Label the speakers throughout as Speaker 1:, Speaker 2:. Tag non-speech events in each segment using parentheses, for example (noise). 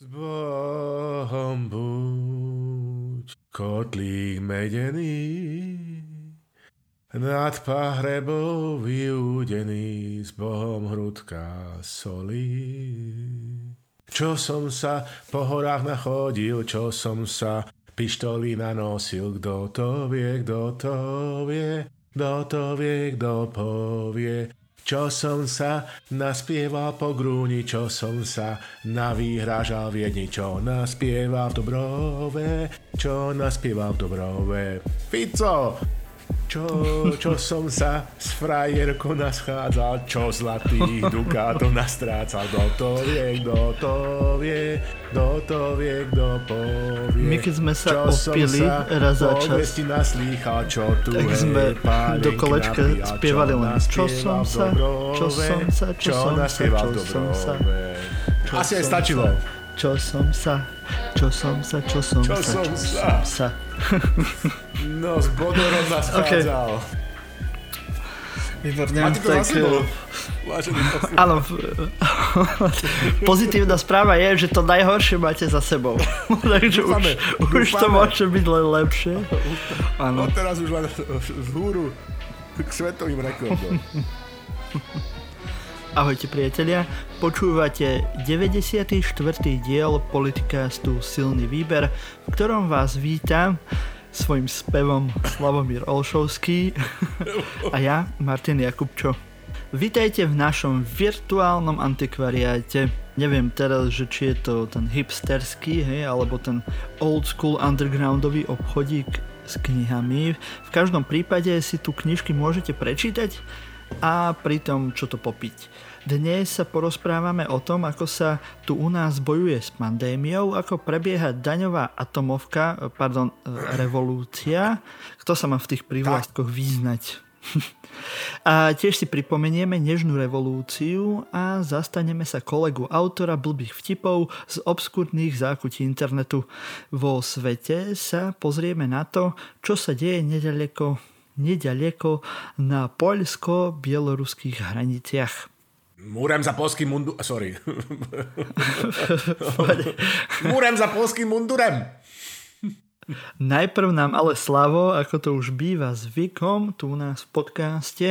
Speaker 1: S Bohom buď, kotlík medený, nad pahrebou vyúdený, s Bohom hrudka soli. Čo som sa po horách nachodil, čo som sa pištoli nanosil, kto to vie, kto to vie, kto to vie, kto povie, čo som sa naspieval po grúni, čo som sa navýhražal v jedni, čo naspieval v Dobrove, čo naspieval v Dobrove. Fico, čo, čo som sa s frajerkou naschádzal, čo zlatých dukátov nastrácal, kto to vie, kto to vie, kto to vie, kto povie.
Speaker 2: My keď sme sa čo opili raz za čas,
Speaker 1: naslýchal, čo tu
Speaker 2: tak sme do kolečka spievali len čo som sa, čo som sa, čo som sa, čo som sa.
Speaker 1: Asi aj stačilo.
Speaker 2: Čo som sa, čo som sa, čo som čo sa, čo som sa.
Speaker 1: No, s Bodorom nás (laughs) chádzal.
Speaker 2: Výborne, tak... Áno, (laughs) pozitívna správa je, že to najhoršie máte za sebou. (laughs) Takže už, už to môže byť len lepšie.
Speaker 1: Áno. No teraz už len vzhúru k svetovým rekordom.
Speaker 2: Ahojte priatelia, počúvate 94. diel podcastu Silný výber, v ktorom vás vítam svojim spevom Slavomír Olšovský a ja, Martin Jakubčo. Vítajte v našom virtuálnom antikvariáte. Neviem teraz, že či je to ten hipsterský, hej, alebo ten old school undergroundový obchodík s knihami. V každom prípade si tu knižky môžete prečítať a pritom čo to popiť. Dnes sa porozprávame o tom, ako sa tu u nás bojuje s pandémiou, ako prebieha daňová atomovka, pardon, revolúcia. Kto sa má v tých prívlastkoch význať? (laughs) A tiež si pripomenieme nežnú revolúciu a zastaneme sa kolegu autora blbých vtipov z obskúrnych zákutí internetu. Vo svete sa pozrieme na to, čo sa deje nedaleko nedaleko na poľsko-bieloruských hraniciach.
Speaker 1: Múrem za polským mundu... Sorry. (laughs) Múrem za polským mundurem.
Speaker 2: Najprv nám ale Slavo, ako to už býva zvykom tu u nás v podcaste,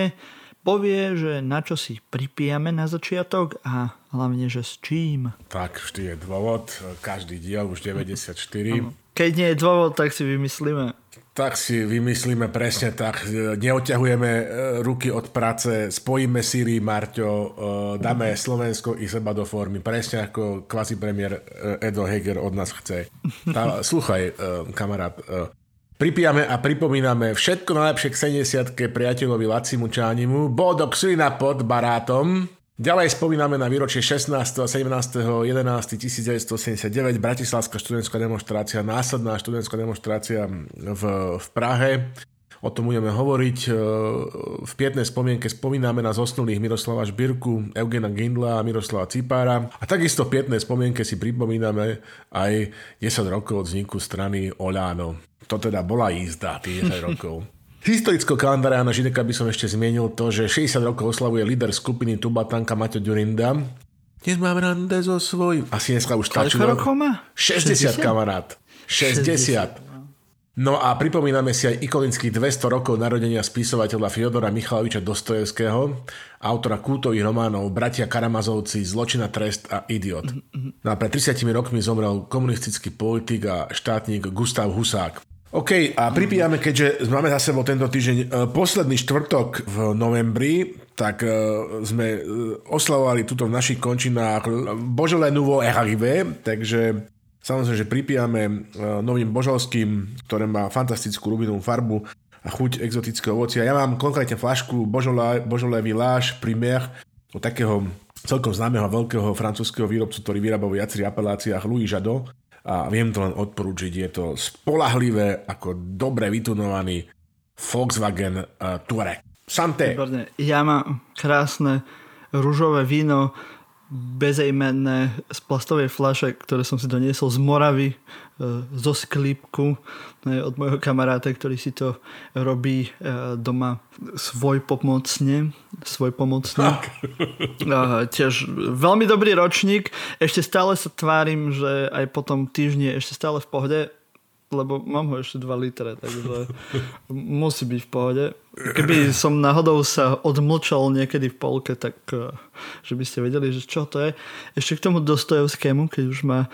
Speaker 2: povie, že na čo si pripijame na začiatok a hlavne, že s čím.
Speaker 1: Tak, vždy je dôvod. Každý diel, už 94. Ano.
Speaker 2: Keď nie je dôvod, tak si vymyslíme
Speaker 1: tak si vymyslíme presne tak. Neoťahujeme e, ruky od práce, spojíme Siri, Marťo, e, dáme Slovensko i seba do formy. Presne ako kvazi premiér e, Edo Heger od nás chce. Tá, sluchaj, kamarát. Pripijame a pripomíname všetko najlepšie k 70 priateľovi Lacimu Čánimu. Bodok na pod barátom. Ďalej spomíname na výročie 16. a 17. 11. 1989 Bratislavská študentská demonstrácia, následná študentská demonstrácia v, v Prahe. O tom budeme hovoriť. E, v pietnej spomienke spomíname na zosnulých Miroslava Žbírku, Eugena Gindla a Miroslava Cipára. A takisto v pietnej spomienke si pripomíname aj 10 rokov od vzniku strany Oláno. To teda bola jízda, tých 10 rokov. Historického kalendára Jana Žideka by som ešte zmienil to, že 60 rokov oslavuje líder skupiny Tubatanka Maťo Ďurinda. Dnes mám rande so svojím... Asi dneska už stačilo.
Speaker 2: Koľko rokov má?
Speaker 1: 60, 60? kamarát. 60. 60. No a pripomíname si aj ikonických 200 rokov narodenia spisovateľa Fyodora Michaloviča Dostojevského, autora kultových románov Bratia Karamazovci, Zločina, trest a Idiot. No a pred 30 rokmi zomrel komunistický politik a štátnik Gustav Husák. OK, a pripíjame, keďže máme za sebou tento týždeň e, posledný štvrtok v novembri, tak e, sme e, oslavovali tuto v našich končinách Boželé Nouveau Arrivé, takže samozrejme, že pripíjame novým božolským, ktoré má fantastickú rubinovú farbu a chuť exotického ovocia. Ja mám konkrétne flašku Božolé, Božolé Village Primaire od takého celkom známeho veľkého francúzského výrobcu, ktorý vyrába v viacerých apeláciách Louis Jadot a viem to len odporúčiť. Je to spolahlivé, ako dobre vytunovaný Volkswagen uh, Touareg. Santé.
Speaker 2: Ja mám krásne rúžové víno bezejmenné z plastovej flaše, ktoré som si doniesol z Moravy, e, zo sklípku od môjho kamaráta, ktorý si to robí e, doma svoj pomocne. Svoj pomocne. Tiež veľmi dobrý ročník. Ešte stále sa tvárim, že aj po tom týždni ešte stále v pohode lebo mám ho ešte 2 litre, takže musí byť v pohode. Keby som náhodou sa odmlčal niekedy v polke, tak eh, že by ste vedeli, že čo to je. Ešte k tomu Dostojevskému, keď už má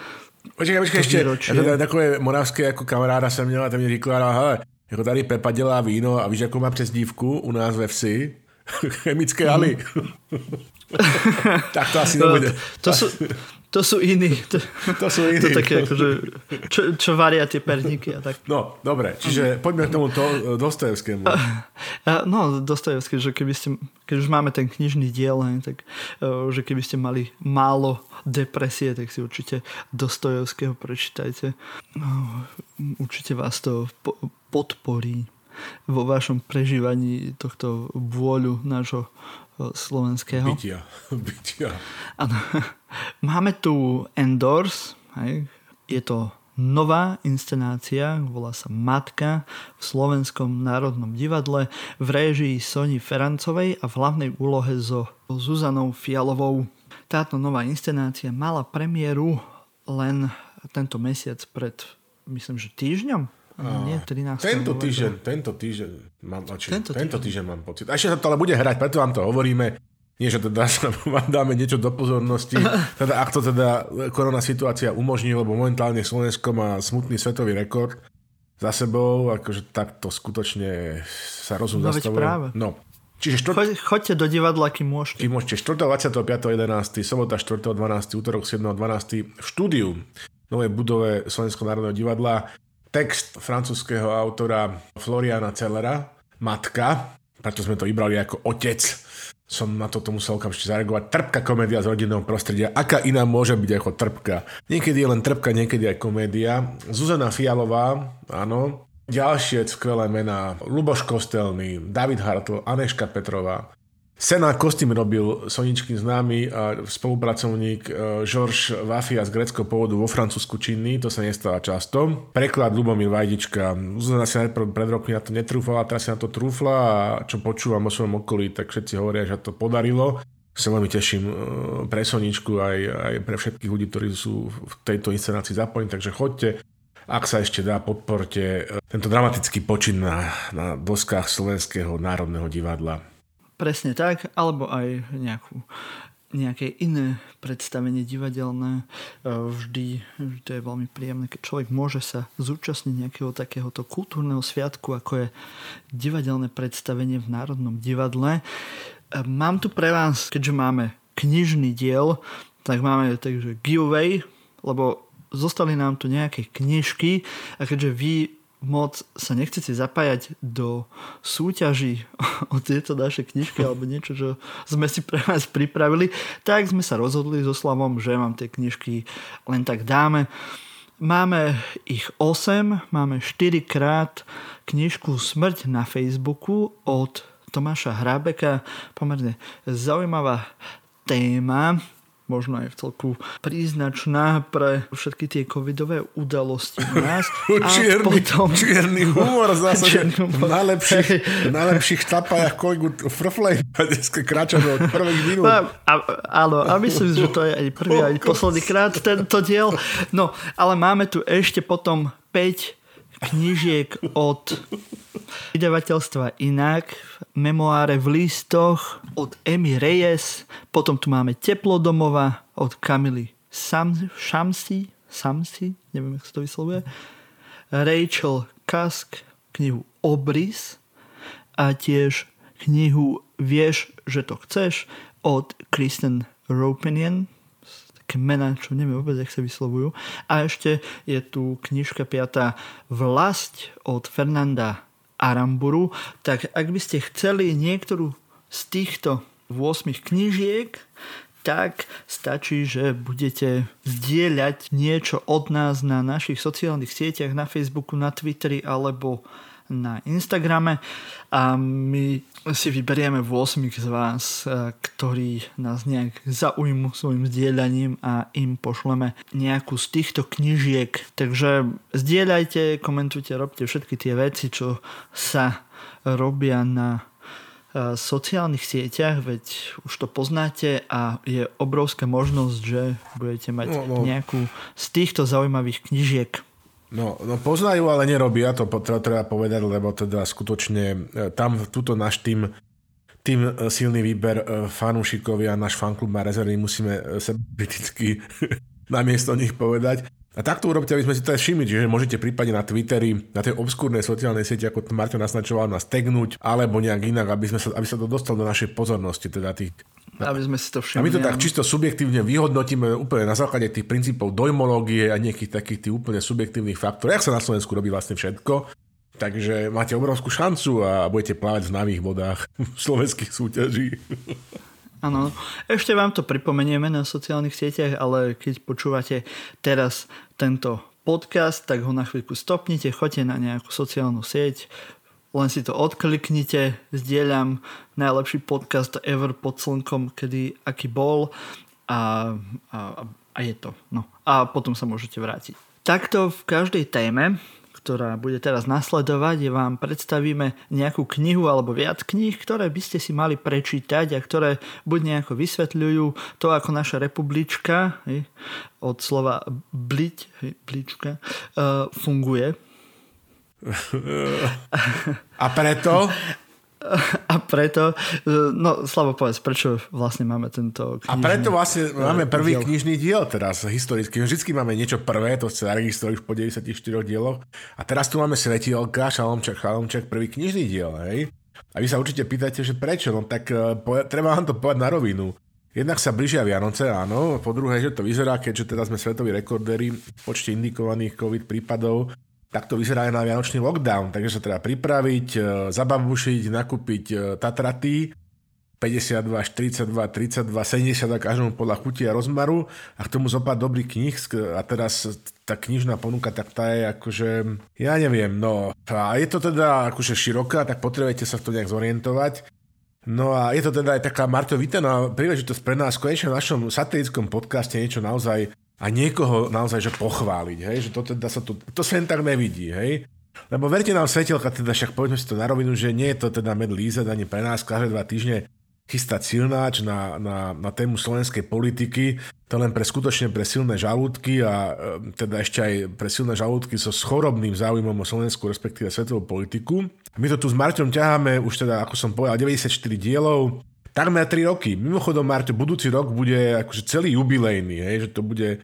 Speaker 1: Počkej, počkej, ještě, já takové moravské jako kamaráda jsem měl a ten mi říkal, hele, jako tady Pepa dělá víno a víš, jakou má přezdívku u nás ve vsi? (laughs) Chemické haly. (laughs) tak to asi nebude.
Speaker 2: To, to, sú, to sú iní. (laughs) To,
Speaker 1: to sú iní.
Speaker 2: To také, akože, čo, čo varia tie perníky a tak.
Speaker 1: No, dobre, čiže poďme k tomu to, Dostojevskému. (laughs)
Speaker 2: No, Dostojevský, že keby ste, keď už máme ten knižný diel, tak e, že keby ste mali málo depresie, tak si určite Dostojevského prečítajte. No, určite vás to podporí vo vašom prežívaní tohto vôľu nášho slovenského.
Speaker 1: Bytia. (laughs) Bytia.
Speaker 2: Ano. Máme tu Endors. Hej. Je to nová inscenácia, volá sa Matka v Slovenskom národnom divadle v réžii Soni Ferancovej a v hlavnej úlohe so Zuzanou Fialovou. Táto nová inscenácia mala premiéru len tento mesiac pred, myslím, že týždňom nie, 13.
Speaker 1: Tento týždeň, tento týždeň mám, či, tento, tento týždeň mám pocit. A ešte sa to ale bude hrať, preto vám to hovoríme. Nie, že teda (laughs) vám dáme niečo do pozornosti. (laughs) Teda ak to teda korona situácia umožní, lebo momentálne Slovensko má smutný svetový rekord za sebou, akože takto skutočne sa rozum no,
Speaker 2: zastavuje.
Speaker 1: No, Čiže štvrt...
Speaker 2: Choď, choďte do divadla, kým môžete.
Speaker 1: Kým môžete. 4. 25. 11. sobota 4. 12. útorok 7. 12. v štúdiu novej budove Slovenského národného divadla text francúzského autora Floriana Cellera, Matka, preto sme to vybrali ako otec. Som na toto musel okamžite zareagovať. Trpká komédia z rodinného prostredia. Aká iná môže byť ako trpka? Niekedy je len trpka, niekedy aj komédia. Zuzana Fialová, áno. Ďalšie skvelé mená. Luboš Kostelný, David Hartl, Aneška Petrová, Sena kostým robil Soničký známy a spolupracovník George Vafia z greckého pôvodu vo Francúzsku činný, to sa nestáva často. Preklad Lubomír Vajdička. Zuzana si najprv pred rokmi na to netrúfala, teraz si na to trúfla a čo počúvam o svojom okolí, tak všetci hovoria, že to podarilo. Sa veľmi teším e, pre Soničku aj, aj pre všetkých ľudí, ktorí sú v tejto inscenácii zapojení, takže choďte ak sa ešte dá, podporte e, tento dramatický počin na, na doskách Slovenského národného divadla.
Speaker 2: Presne tak, alebo aj nejakú, nejaké iné predstavenie divadelné. E, vždy, to je veľmi príjemné, keď človek môže sa zúčastniť nejakého takéhoto kultúrneho sviatku, ako je divadelné predstavenie v Národnom divadle. E, mám tu pre vás, keďže máme knižný diel, tak máme takže giveaway, lebo zostali nám tu nejaké knižky a keďže vy moc sa nechcete zapájať do súťaží (laughs) o tieto naše knižky alebo niečo, čo sme si pre vás pripravili, tak sme sa rozhodli so Slavom, že vám tie knižky len tak dáme. Máme ich 8, máme 4 krát knižku Smrť na Facebooku od Tomáša Hrabeka, pomerne zaujímavá téma možno aj v celku príznačná pre všetky tie covidové udalosti u nás. (laughs)
Speaker 1: čierny, a potom... čierny humor zase, čierny humor. v najlepších, v najlepších štapajach kolegu Froflej dneska kráčame od prvých minút.
Speaker 2: No, a, áno, a myslím, že to je aj prvý, aj posledný krát tento diel. No, ale máme tu ešte potom 5 knižiek od vydavateľstva Inak, memoáre v listoch od Emy Reyes, potom tu máme Teplo domova od Kamily Sam, Shamsi, Samsi, neviem, jak sa to vyslovuje, Rachel Kask, knihu Obrys a tiež knihu Vieš, že to chceš od Kristen Ropenian, také mená, čo neviem vôbec, jak sa vyslovujú. A ešte je tu knižka piatá Vlast od Fernanda Aramburu. Tak ak by ste chceli niektorú z týchto 8 knižiek, tak stačí, že budete zdieľať niečo od nás na našich sociálnych sieťach, na Facebooku, na Twitteri alebo na Instagrame a my si vyberieme 8 z vás, e, ktorí nás nejak zaujmu svojim zdieľaním a im pošleme nejakú z týchto knižiek. Takže zdieľajte, komentujte, robte všetky tie veci, čo sa robia na e, sociálnych sieťach, veď už to poznáte a je obrovská možnosť, že budete mať no, no. nejakú z týchto zaujímavých knižiek.
Speaker 1: No, no poznajú, ale nerobia, to treba povedať, lebo teda skutočne e, tam túto náš tým, tým e, silný výber e, fanúšikovia, náš fanklub má rezervy, musíme sa kriticky (laughs) namiesto nich povedať. A takto urobte, aby sme si to aj všimli, čiže môžete prípadne na Twitteri, na tej obskúrnej sociálnej sieti, ako Martin naznačoval, nás tegnúť, alebo nejak inak, aby, sme sa, aby sa to dostalo do našej pozornosti, teda tých
Speaker 2: aby sme si to všimli.
Speaker 1: A my to tak čisto subjektívne vyhodnotíme úplne na základe tých princípov dojmológie a nejakých takých tých úplne subjektívnych faktorov. Jak sa na Slovensku robí vlastne všetko. Takže máte obrovskú šancu a budete plávať v navých vodách (laughs) slovenských súťaží.
Speaker 2: Áno, ešte vám to pripomenieme na sociálnych sieťach, ale keď počúvate teraz tento podcast, tak ho na chvíľku stopnite, choďte na nejakú sociálnu sieť, len si to odkliknite, zdieľam najlepší podcast ever pod slnkom, kedy aký bol a, a, a je to. No. A potom sa môžete vrátiť. Takto v každej téme, ktorá bude teraz nasledovať, vám predstavíme nejakú knihu alebo viac kníh, ktoré by ste si mali prečítať a ktoré buď nejako vysvetľujú to, ako naša republička, od slova bliť, blička, uh, funguje
Speaker 1: a preto? (laughs) (laughs)
Speaker 2: A preto, no Slavo povedz, prečo vlastne máme tento
Speaker 1: knižný... A preto vlastne máme prvý diel. knižný diel teraz, historicky. Vždycky máme niečo prvé, to sa registruje po 94 dieloch. A teraz tu máme Svetielka, Šalomčak, Šalomčak, prvý knižný diel, hej? A vy sa určite pýtate, že prečo? No tak uh, treba vám to povedať na rovinu. Jednak sa blížia Vianoce, áno. Po druhé, že to vyzerá, keďže teda sme svetoví rekordéri v počte indikovaných COVID prípadov, tak to vyzerá aj na vianočný lockdown, takže sa treba pripraviť, e, zababušiť, nakúpiť e, Tatraty, 52 až 32, 32, 70 a každému podľa chuti a rozmaru. A k tomu zopať dobrý knih a teraz tá knižná ponuka, tak tá je akože, ja neviem, no. A je to teda akože široká, tak potrebujete sa v tom nejak zorientovať. No a je to teda aj taká Marto vítaná príležitosť pre nás konečne v našom satelickom podcaste niečo naozaj a niekoho naozaj že pochváliť, hej, že to teda sa to, to sa len tak nevidí, hej. Lebo verte nám svetelka, teda však poďme si to na rovinu, že nie je to teda med lízet ani pre nás každé dva týždne chystať silnáč na, na, na tému slovenskej politiky, to len pre skutočne pre silné žalúdky a e, teda ešte aj pre silné žalúdky so schorobným záujmom o slovenskú respektíve svetovú politiku. My to tu s Marťom ťaháme už teda, ako som povedal, 94 dielov, takmer 3 roky. Mimochodom, Marto, budúci rok bude akože celý jubilejný, hej, že to bude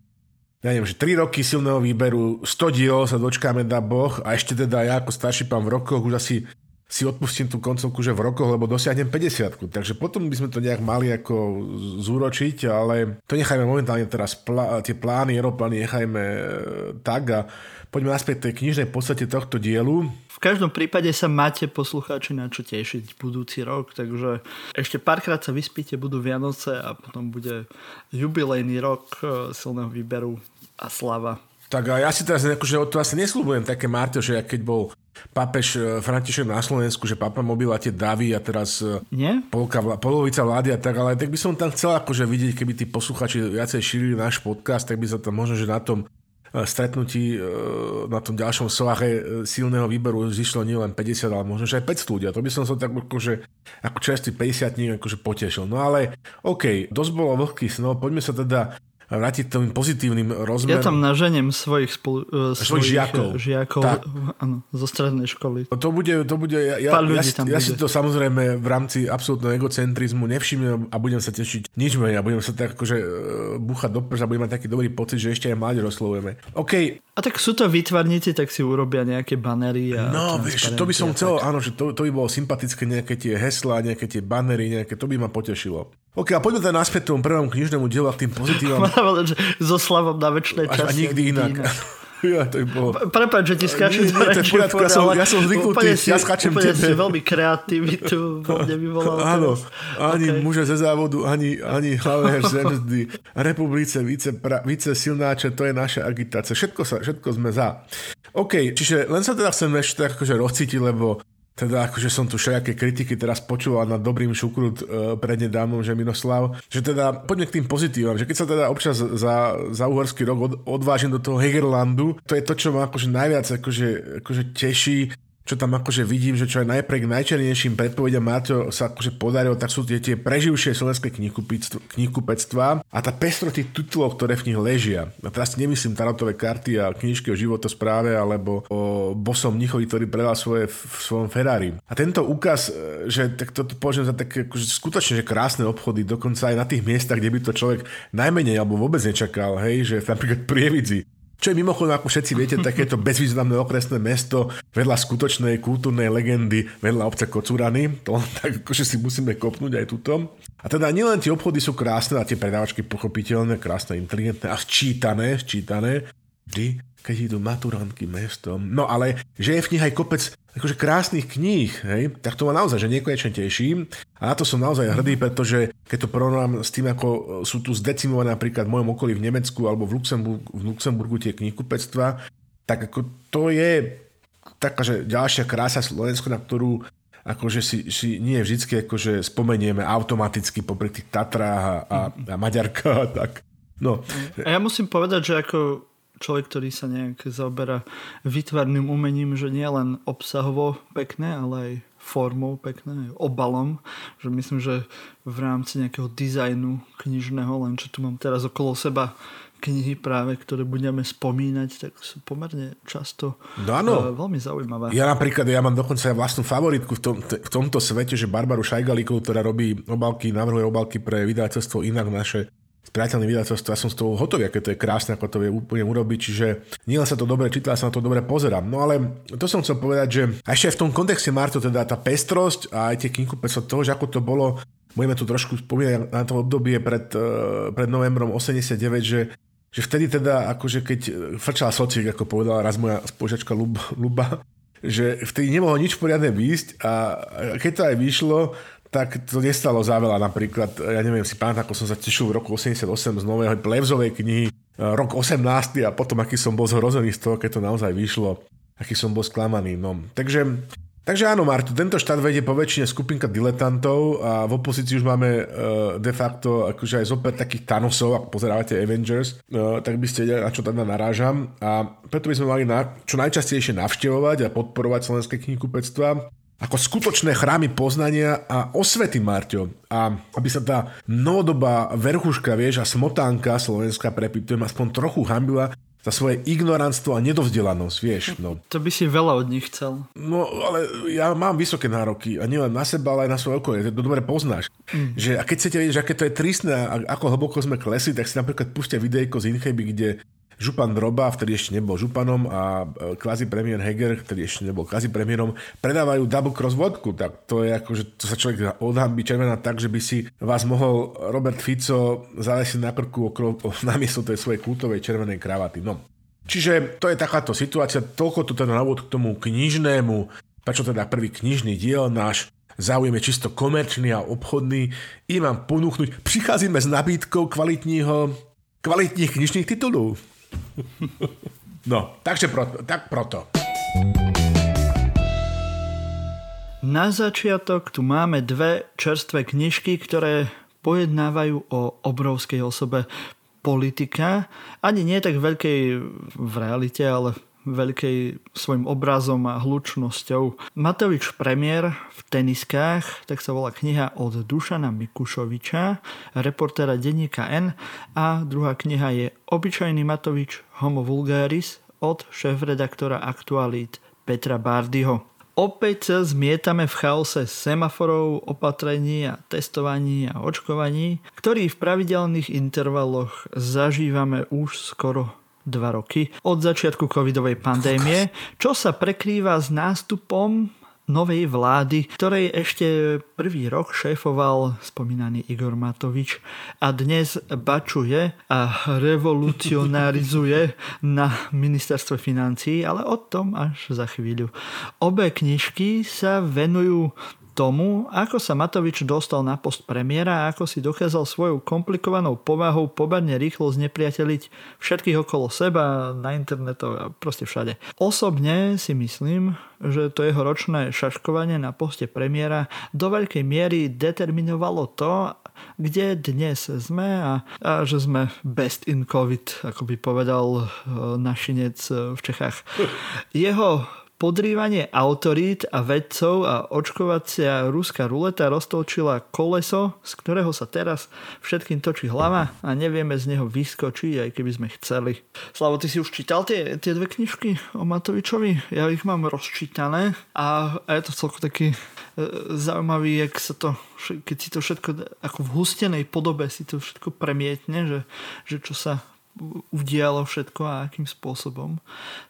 Speaker 1: ja neviem, že 3 roky silného výberu, 100 diel sa dočkáme na boh a ešte teda ja ako starší pán v rokoch už asi si odpustím tú koncovku, že v rokoch, lebo dosiahnem 50 Takže potom by sme to nejak mali ako zúročiť, ale to nechajme momentálne teraz, plá, tie plány, aeroplány nechajme e, tak a poďme naspäť tej knižnej podstate tohto dielu.
Speaker 2: V každom prípade sa máte poslucháči na čo tešiť budúci rok, takže ešte párkrát sa vyspíte, budú Vianoce a potom bude jubilejný rok e, silného výberu a slava.
Speaker 1: Tak a ja si teraz akože od toho asi neslúbujem také Marto, že keď bol pápež e, František na Slovensku, že papa mobil a tie davy a teraz e,
Speaker 2: Nie?
Speaker 1: Polka, polovica vlády a tak, ale tak by som tam chcel akože vidieť, keby tí posluchači viacej šírili náš podcast, tak by sa tam možno, že na tom e, stretnutí na tom ďalšom soache silného výberu zišlo nielen 50, ale možno, že aj 500 ľudí. A to by som sa tak akože, ako čerstvý 50 dní akože potešil. No ale OK, dosť bolo vlhký snov, poďme sa teda vrátiť tým pozitívnym rozmerom.
Speaker 2: Ja tam naženiem svojich, spolu, uh,
Speaker 1: svojich žiakov,
Speaker 2: žiakov tak. áno, zo strednej školy.
Speaker 1: To bude, to bude ja, ja, ja, si, ja si to samozrejme v rámci absolútneho egocentrizmu nevšimnem a budem sa tešiť nič menej a budem sa tak akože uh, búchať do prsa budem mať taký dobrý pocit, že ešte aj mládež oslovujeme. OK.
Speaker 2: A tak sú to výtvarníci, tak si urobia nejaké banery. A
Speaker 1: no, vieš, to by som chcel, áno, že to, to by bolo sympatické, nejaké tie heslá, nejaké tie banery, nejaké, to by ma potešilo. OK, a poďme teda naspäť tomu prvému knižnému dielu a k tým pozitívam.
Speaker 2: so (laughs) slavom na väčšnej časti.
Speaker 1: A nikdy inak. inak. (laughs) Ja, to bolo...
Speaker 2: Prepač, že ti skáčem
Speaker 1: nie, je v poriadku, ja som, ja som zvyknutý, ja skáčem
Speaker 2: úplne
Speaker 1: tebe.
Speaker 2: si veľmi kreativitu vo mne vyvolal. (laughs)
Speaker 1: Áno, ani
Speaker 2: OK.
Speaker 1: muže ze závodu, ani, ani hlavé zemzdy. Republice, více, pra, více silnáče, to je naša agitácia. Všetko, sa, všetko sme za. OK, čiže len sa teda chcem ešte tak akože rozcítiť, lebo teda akože som tu všelijaké kritiky teraz počúval nad dobrým šukrut uh, prednedávnom, že Minoslav, že teda poďme k tým pozitívam, že keď sa teda občas za, za uhorský rok od, odvážim do toho Hegerlandu, to je to, čo ma akože najviac akože, akože teší, čo tam akože vidím, že čo aj najprek najčernejším predpovediam Máťo sa akože podarilo, tak sú tie, tie preživšie slovenské knihkupectvá a tá pestro tých titulov, ktoré v nich ležia. A teraz nemyslím tarotové karty a knižky o životospráve alebo o bosom Mnichovi, ktorý predal svoje v, svojom Ferrari. A tento úkaz, e, že tak to, to považujem za také akože skutočne že krásne obchody, dokonca aj na tých miestach, kde by to človek najmenej alebo vôbec nečakal, hej, že napríklad Prievidzi, čo je mimochodom, ako všetci viete, takéto bezvýznamné okresné mesto vedľa skutočnej kultúrnej legendy, vedľa obce Kocurany. To tak akože si musíme kopnúť aj tuto. A teda nielen tie obchody sú krásne a tie predávačky pochopiteľné, krásne, inteligentné a sčítané, sčítané. Vždy, keď idú maturantky mestom. No ale, že je v nich aj kopec akože krásnych kníh, hej, tak to ma naozaj, že nekonečne teším. A na to som naozaj hrdý, pretože keď to porovnám s tým, ako sú tu zdecimované napríklad v mojom okolí v Nemecku alebo v Luxemburgu, v Luxemburgu tie knihkupectva, tak ako to je taká, že ďalšia krása Slovenska, na ktorú akože si, si nie vždycky akože spomenieme automaticky popri tých Tatrách a, a, a Maďarka a tak. No,
Speaker 2: A ja musím povedať, že ako človek, ktorý sa nejak zaoberá vytvarným umením, že nie len obsahovo pekné, ale aj formou pekné, aj obalom, že myslím, že v rámci nejakého dizajnu knižného, len čo tu mám teraz okolo seba knihy práve, ktoré budeme spomínať, tak sú pomerne často
Speaker 1: No áno.
Speaker 2: eh, veľmi zaujímavé.
Speaker 1: Ja napríklad, ja mám dokonca aj vlastnú favoritku v, tom, v tomto svete, že Barbaru Šajgalíkovú, ktorá robí obalky, navrhuje obalky pre vydateľstvo inak naše priateľné vydateľstvo, ja som z toho hotový, aké to je krásne, ako to vie úplne urobiť, čiže nielen sa to dobre číta, sa na to dobre pozerám. No ale to som chcel povedať, že ešte aj v tom kontexte Marto, teda tá pestrosť a aj tie knihkupectva toho, že ako to bolo, budeme tu trošku spomínať na to obdobie pred, eh, pred novembrom 89, že že vtedy teda, akože keď frčala sociek, ako povedala raz moja spoločačka Lub, Luba, že vtedy nemohlo nič poriadne výjsť a keď to aj vyšlo, tak to nestalo za veľa. Napríklad, ja neviem, si pamätám, ako som sa tešil v roku 88 z nového Plevzovej knihy, rok 18 a potom, aký som bol zhrozený z toho, keď to naozaj vyšlo, aký som bol sklamaný. No. Takže Takže áno, Martu, tento štát vedie po väčšine skupinka diletantov a v opozícii už máme uh, de facto akože aj zopäť takých Thanosov, ak pozerávate Avengers, uh, tak by ste vedeli, na čo teda narážam. A preto by sme mali na, čo najčastejšie navštevovať a podporovať slovenské knihkupectva ako skutočné chrámy poznania a osvety, Marťo. A aby sa tá novodobá verchuška, vieš, a smotánka slovenská, prepitujem, aspoň trochu hambila za svoje ignorantstvo a nedovzdelanosť, vieš. No.
Speaker 2: To by si veľa od nich chcel.
Speaker 1: No, ale ja mám vysoké nároky a nielen na seba, ale aj na svoje okolie. To dobre poznáš. Mm. Že, a keď chcete vedieť, že aké to je tristné a ako hlboko sme klesli, tak si napríklad pustia videjko z Incheby, kde Župan Droba, vtedy ešte nebol županom a kvázi premiér Heger, ktorý ešte nebol kvázi premiérom, predávajú double cross vodku. Tak to je ako, že to sa človek odhambí červená tak, že by si vás mohol Robert Fico zavesiť na krku okolo, (laughs) namiesto tej svojej kultovej červenej kravaty. No. Čiže to je takáto situácia. Toľko tu teda na k tomu knižnému, prečo teda prvý knižný diel náš záujem je čisto komerčný a obchodný. Idem vám ponúknuť, pricházíme s nabídkou kvalitního, kvalitních knižných titulov. (laughs) No, takže proto, tak proto.
Speaker 2: Na začiatok tu máme dve čerstvé knižky, ktoré pojednávajú o obrovskej osobe politika. Ani nie tak veľkej v realite, ale veľkej svojim obrazom a hlučnosťou. Matovič premiér v teniskách, tak sa volá kniha od Dušana Mikušoviča, reportéra denníka N a druhá kniha je Obyčajný Matovič Homo Vulgaris od šéf-redaktora Aktualit Petra Bardyho. Opäť sa zmietame v chaose semaforov, opatrení a testovaní a očkovaní, ktorý v pravidelných intervaloch zažívame už skoro dva roky od začiatku covidovej pandémie, čo sa prekrýva s nástupom novej vlády, ktorej ešte prvý rok šéfoval spomínaný Igor Matovič a dnes bačuje a revolucionarizuje na ministerstve financií, ale o tom až za chvíľu. Obe knižky sa venujú tomu, ako sa Matovič dostal na post premiéra a ako si dokázal svojou komplikovanou povahou pobadne rýchlo znepriateliť všetkých okolo seba, na internetu a proste všade. Osobne si myslím, že to jeho ročné šaškovanie na poste premiéra do veľkej miery determinovalo to, kde dnes sme a, a že sme best in COVID, ako by povedal e, našinec v Čechách. (laughs) Jeho podrývanie autorít a vedcov a očkovacia ruská ruleta roztolčila koleso, z ktorého sa teraz všetkým točí hlava a nevieme z neho vyskočiť, aj keby sme chceli. Slavo, ty si už čítal tie, tie dve knižky o Matovičovi? Ja ich mám rozčítané a, a je to celko taký e, zaujímavý, jak sa to, keď si to všetko ako v hustenej podobe si to všetko premietne, že, že čo sa udialo všetko a akým spôsobom,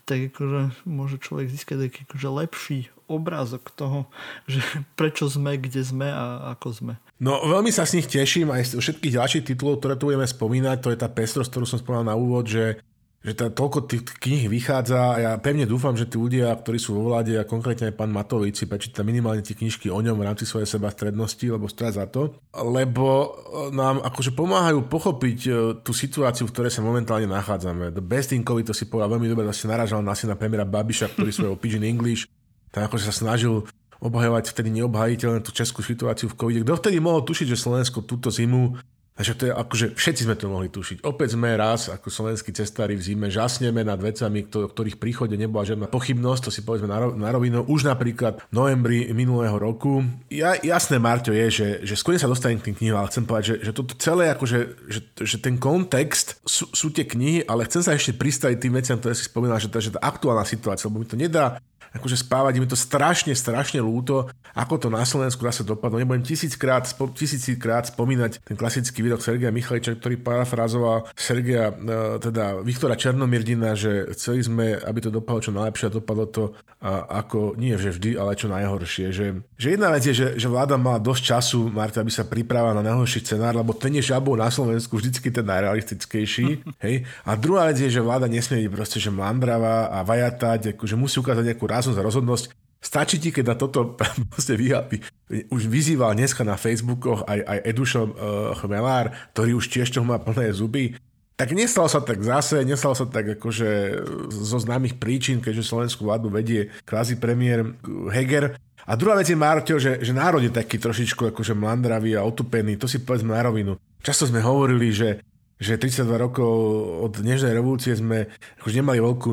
Speaker 2: tak akože môže človek získať taký akože lepší obrázok toho, že prečo sme, kde sme a ako sme.
Speaker 1: No veľmi sa z nich teším aj z všetkých ďalších titulov, ktoré tu budeme spomínať. To je tá pestrosť, ktorú som spomínal na úvod, že že tá, toľko tých kníh vychádza a ja pevne dúfam, že tí ľudia, ktorí sú vo vláde a konkrétne aj pán Matovič si prečíta minimálne tie knižky o ňom v rámci svojej seba strednosti, lebo stoja za to, lebo e, nám akože pomáhajú pochopiť e, tú situáciu, v ktorej sa momentálne nachádzame. The best in COVID, to si povedal veľmi dobre, si naražal na syna premiéra Babiša, ktorý svojho Pigeon English tam akože sa snažil obhajovať vtedy neobhajiteľne tú českú situáciu v COVID. Kto vtedy mohol tušiť, že Slovensko túto zimu Takže to je akože všetci sme to mohli tušiť. Opäť sme raz ako slovenskí cestári v zime žasneme nad vecami, o ktorých príchode nebola žiadna pochybnosť, to si povedzme na rovinu. Už napríklad v novembri minulého roku. Ja, jasné, Marťo, je, že, že skôr sa dostanem k tým knihám, ale chcem povedať, že, že toto celé, akože, že, že ten kontext sú, sú tie knihy, ale chcem sa ešte pristaviť tým veciam, ktoré si spomínal, že že tá aktuálna situácia, lebo mi to nedá akože spávať, mi to strašne, strašne lúto, ako to na Slovensku zase dopadlo. Nebudem tisíckrát, spo, tisíckrát spomínať ten klasický výrok Sergeja Michaliča, ktorý parafrazoval Sergeja, e, teda Viktora Černomirdina, že chceli sme, aby to dopadlo čo najlepšie a dopadlo to a, ako, nie že vždy, ale čo najhoršie. Že, že jedna vec je, že, že vláda mala dosť času, Marta, aby sa pripravila na najhorší scenár, lebo ten je žabou na Slovensku vždycky ten najrealistickejší. (laughs) hej? A druhá vec je, že vláda nesmie byť proste, že mandravá a vajatať, akože musí ukázať nejakú ráznosť a rozhodnosť. Stačí ti, keď na toto (laughs) proste vyhápi. Už vyzýval dneska na Facebookoch aj, aj Edušo uh, Chmelár, ktorý už tiež toho má plné zuby. Tak nestalo sa tak zase, nestalo sa tak akože zo známych príčin, keďže slovenskú vládu vedie kvázi premiér Heger. A druhá vec je, Marťo, že, že národ je taký trošičku akože mlandravý a otupený, to si povedzme na rovinu. Často sme hovorili, že že 32 rokov od dnešnej revolúcie sme už nemali veľkú